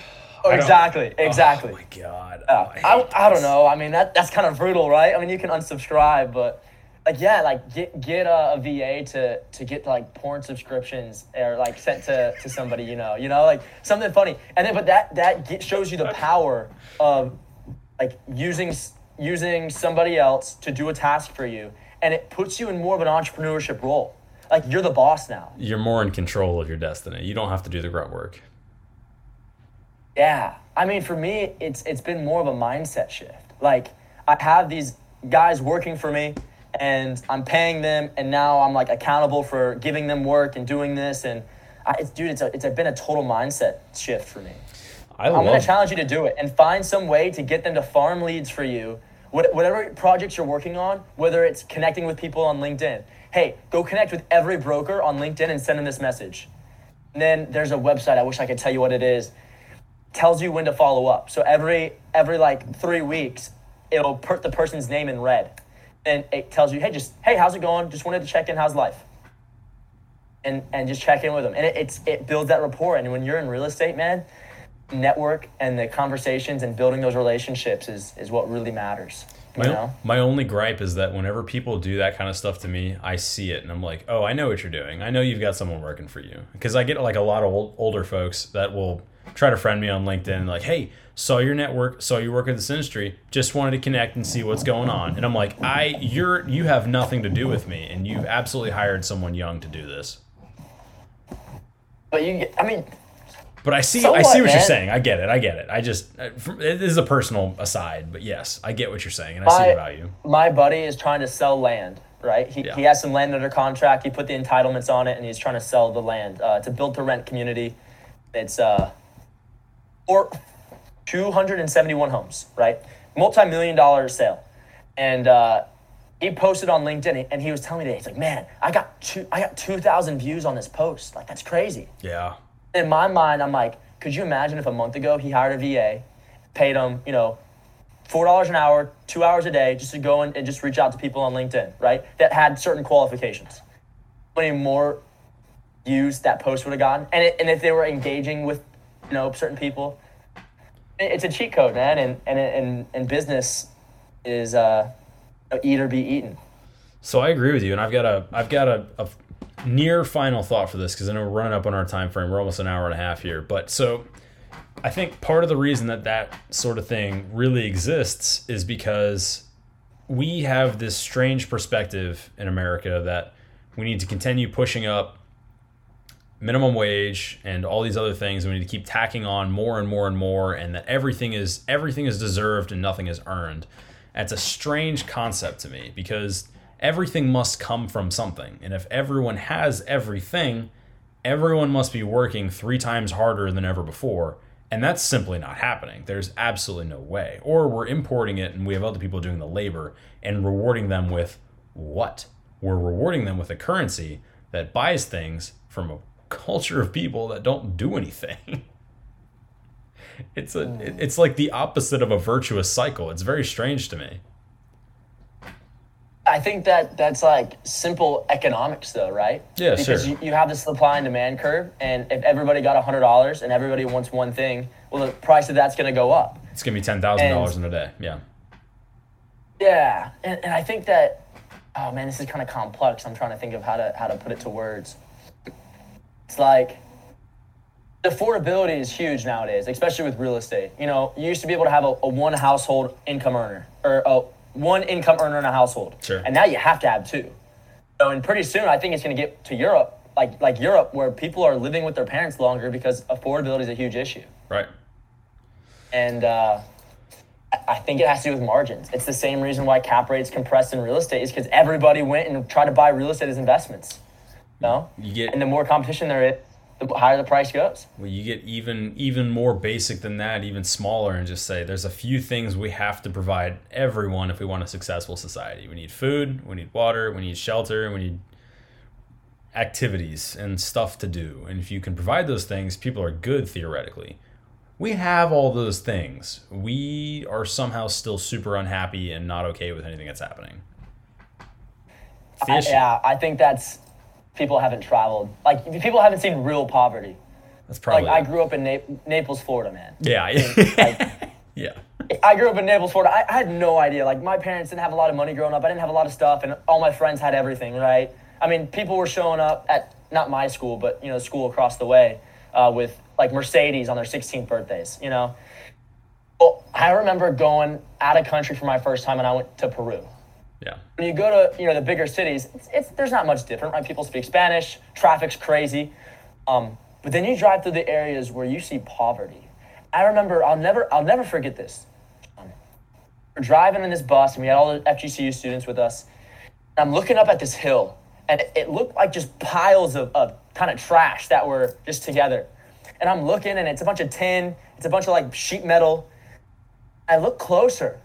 oh, exactly, exactly. oh my god Yeah. I, I, I, don't know. I mean, that that's kind of brutal, right? I mean, you can unsubscribe, but like, yeah, like get get a, a VA to to get like porn subscriptions or like sent to to somebody you know, you know, like something funny. And then, but that that get, shows you the power of like using using somebody else to do a task for you, and it puts you in more of an entrepreneurship role. Like you're the boss now. You're more in control of your destiny. You don't have to do the grunt work. Yeah. I mean, for me, it's it's been more of a mindset shift. Like I have these guys working for me and I'm paying them and now I'm like accountable for giving them work and doing this and I, it's, dude, it's a, it's a, been a total mindset shift for me. I I'm going to challenge you to do it and find some way to get them to farm leads for you. What, whatever projects you're working on, whether it's connecting with people on LinkedIn. Hey, go connect with every broker on LinkedIn and send them this message. And then there's a website. I wish I could tell you what it is. Tells you when to follow up. So every every like three weeks, it'll put the person's name in red, and it tells you, hey, just hey, how's it going? Just wanted to check in. How's life? And and just check in with them. And it, it's it builds that rapport. And when you're in real estate, man, network and the conversations and building those relationships is is what really matters. You My, know? my only gripe is that whenever people do that kind of stuff to me, I see it and I'm like, oh, I know what you're doing. I know you've got someone working for you. Because I get like a lot of old, older folks that will try to friend me on LinkedIn like, hey, saw your network, saw you work in this industry, just wanted to connect and see what's going on. And I'm like, I, you're, you have nothing to do with me, and you've absolutely hired someone young to do this. But you, I mean, But I see, So I see what, what you're saying. I get it. I get it. I just, this is a personal aside, but yes, I get what you're saying, and I see My- the value. my buddy is trying to sell land, right? He, Yeah. he has some land under contract. He put the entitlements on it, and he's trying to sell the land. Uh, it's a build to rent community. It's uh, or 271 homes, right? Multi million dollar sale, and uh, he posted on LinkedIn, and he was telling me that he's like, man, I got two, I got 2,000 views on this post. Like that's crazy Yeah. in my mind, I'm like, could you imagine if a month ago he hired a VA, paid him, you know, four dollars an hour, two hours a day, just to go and just reach out to people on LinkedIn, right? That had certain qualifications. How many more views that post would have gotten? And it, and if they were engaging with, you know, certain people, it's a cheat code, man. And and and, and business is uh, eat or be eaten. So I agree with you, and I've got a I've got a, a near final thought for this because I know we're running up on our time frame. We're almost an hour and a half here, but so I think part of the reason that that sort of thing really exists is because we have this strange perspective in America that we need to continue pushing up minimum wage and all these other things and we need to keep tacking on more and more and more and that everything is everything is deserved and nothing is earned. That's a strange concept to me because everything must come from something and if everyone has everything everyone must be working three times harder than ever before and that's simply not happening. There's absolutely no way. Or we're importing it and we have other people doing the labor and rewarding them with what? We're rewarding them with a currency that buys things from a culture of people that don't do anything. It's a hmm. it's like the opposite of a virtuous cycle. It's very strange to me. I think that that's like simple economics, though, right? Yeah, because sure. you, you have the supply and demand curve, and if everybody got hundred dollars and everybody wants one thing, well, the price of that's going to go up. It's gonna be ten thousand dollars in a day. Yeah. Yeah, and, and I think that, oh man, this is kind of complex. I'm trying to think of how to how to put it to words. It's like affordability is huge nowadays, especially with real estate. You know, you used to be able to have a, a one household income earner or a one income earner in a household, Sure. and now you have to have two. So, and pretty soon, I think it's going to get to Europe, like like Europe, where people are living with their parents longer because affordability is a huge issue Right. and uh, I- I think it has to do with margins. It's the same reason why cap rates compressed in real estate is because everybody went and tried to buy real estate as investments. No, You get and the more competition there is, the higher the price goes. well, you get even even more basic than that, even smaller, and just say there's a few things we have to provide everyone if we want a successful society. We need food, we need water, we need shelter, we need activities and stuff to do. And if you can provide those things, people are good theoretically. We have all those things. We are somehow still super unhappy and not okay with anything that's happening. I, yeah, I think that's people haven't traveled. Like people haven't seen real poverty. That's probably. Like I grew up in Na- Naples, Florida, man. Yeah. yeah. I grew up in Naples, Florida. I, I had no idea. Like my parents didn't have a lot of money growing up. I didn't have a lot of stuff, and all my friends had everything. Right? I mean, people were showing up at not my school, but you know, the school across the way, uh, with like Mercedes on their 16th birthdays. You know. Well, I remember going out of country for my first time, and I went to Peru. Yeah. When you go to you know the bigger cities, it's, it's there's not much different, right? People speak Spanish, traffic's crazy, um, but then you drive through the areas where you see poverty. I remember, I'll never, I'll never forget this. Um, we're driving in this bus, and we had all the FGCU students with us. And I'm looking up at this hill, and it, it looked like just piles of, of kind of trash that were just together. And I'm looking, and it's a bunch of tin, it's a bunch of like sheet metal. I look closer.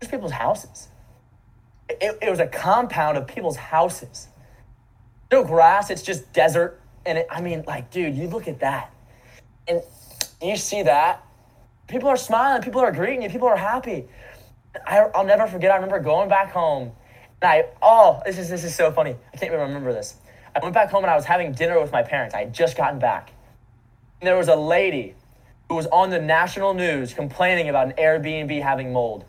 There's people's houses. It, it was a compound of people's houses. No grass, it's just desert. And it, I mean, like, dude, you look at that. And you see that. People are smiling, people are greeting you, people are happy. I, I'll never forget, I remember going back home. And I, oh, this is, this is so funny. I can't even remember this. I went back home and I was having dinner with my parents. I had just gotten back. And there was a lady who was on the national news complaining about an Airbnb having mold.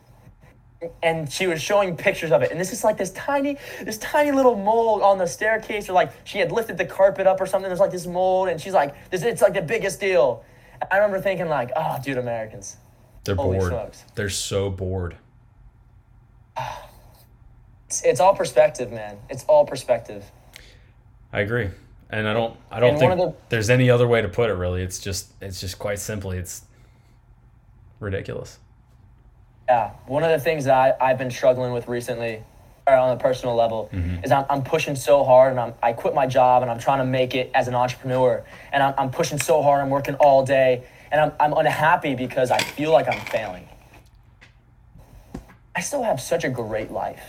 And she was showing pictures of it. And this is like this tiny, this tiny little mold on the staircase, or like she had lifted the carpet up or something. There's like this mold, and she's like, this it's like the biggest deal. I remember thinking, like, oh, dude, Americans. They're Holy bored. smokes. They're so bored. It's, it's all perspective, man. It's all perspective. I agree. And I don't I don't And think the- there's any other way to put it really. It's just it's just quite simply it's ridiculous. Yeah, one of the things that I, I've been struggling with recently, on a personal level, is I'm, I'm pushing so hard, and I'm, I quit my job, and I'm trying to make it as an entrepreneur, and I'm, I'm pushing so hard, I'm working all day, and I'm, I'm unhappy because I feel like I'm failing. I still have such a great life.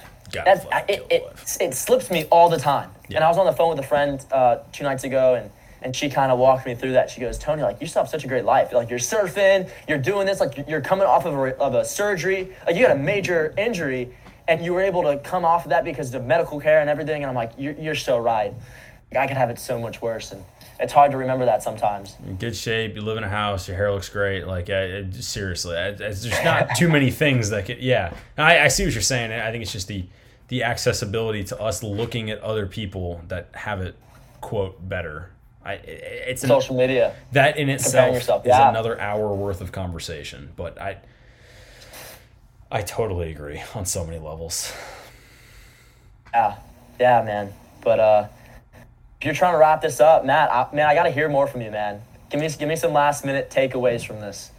That's, I, it, it, life. it slips me all the time. And I was on the phone with a friend uh, two nights ago, and and she kind of walked me through that. She goes, Tony, like you still have such a great life. Like you're surfing, you're doing this, like you're coming off of a, of a surgery, like you had a major injury, and you were able to come off of that because of medical care and everything. And I'm like, you're, you're so right. Like, I could have it so much worse, and it's hard to remember that sometimes. In good shape, you live in a house, your hair looks great. Like I, I- seriously, I- there's not too many things that could. Yeah, I, I see what you're saying. I think it's just the the accessibility to us looking at other people that have it quote better. I it's an, Social media. that in itself yourself, is yeah. another hour worth of conversation. But I I totally agree on so many levels. Yeah, yeah, man. But uh, if you're trying to wrap this up, Matt, I, man, I got to hear more from you, man. Give me give me some last minute takeaways from this.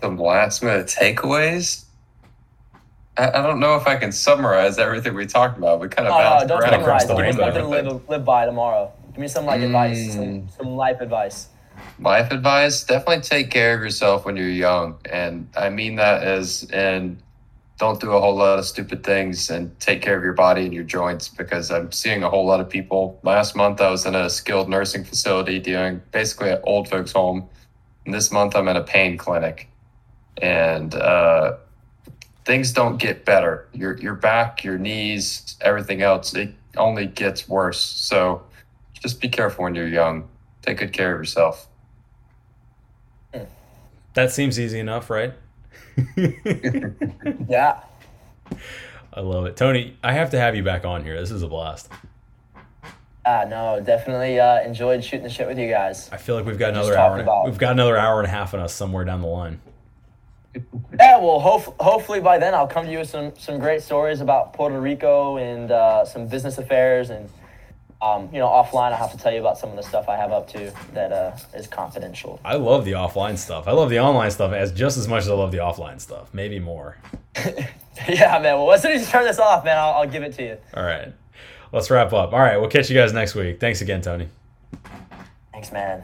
Some last minute takeaways. I, I don't know if I can summarize everything we talked about. We kind of Oh, no, don't around across summarize. the Give me something to live, live by tomorrow. Give me some like advice, Mm. some, some life advice. Life advice: definitely take care of yourself when you're young, and I mean that as and don't do a whole lot of stupid things and take care of your body and your joints because I'm seeing a whole lot of people. Last month I was in a skilled nursing facility doing basically an old folks home, and this month I'm in a pain clinic, and uh, things don't get better. Your your back, your knees, everything else, it only gets worse. So just be careful when you're young. Take good care of yourself. That seems easy enough, right? Yeah. I love it, Tony. I have to have you back on here. This is a blast. Ah, no, definitely uh, enjoyed shooting the shit with you guys. I feel like we've got Just another hour. about- We've got another hour and a half on us somewhere down the line. Yeah, well, hope, hopefully by then I'll come to you with some, some great stories about Puerto Rico and uh, some business affairs. And, um, you know, offline, I'll have to tell you about some of the stuff I have up to that uh, is confidential. I love the offline stuff. I love the online stuff as just as much as I love the offline stuff. Maybe more. yeah, man. Well, as soon as you turn this off, man, I'll, I'll give it to you. All right. Let's wrap up. All right. We'll catch you guys next week. Thanks again, Tony. Thanks, man.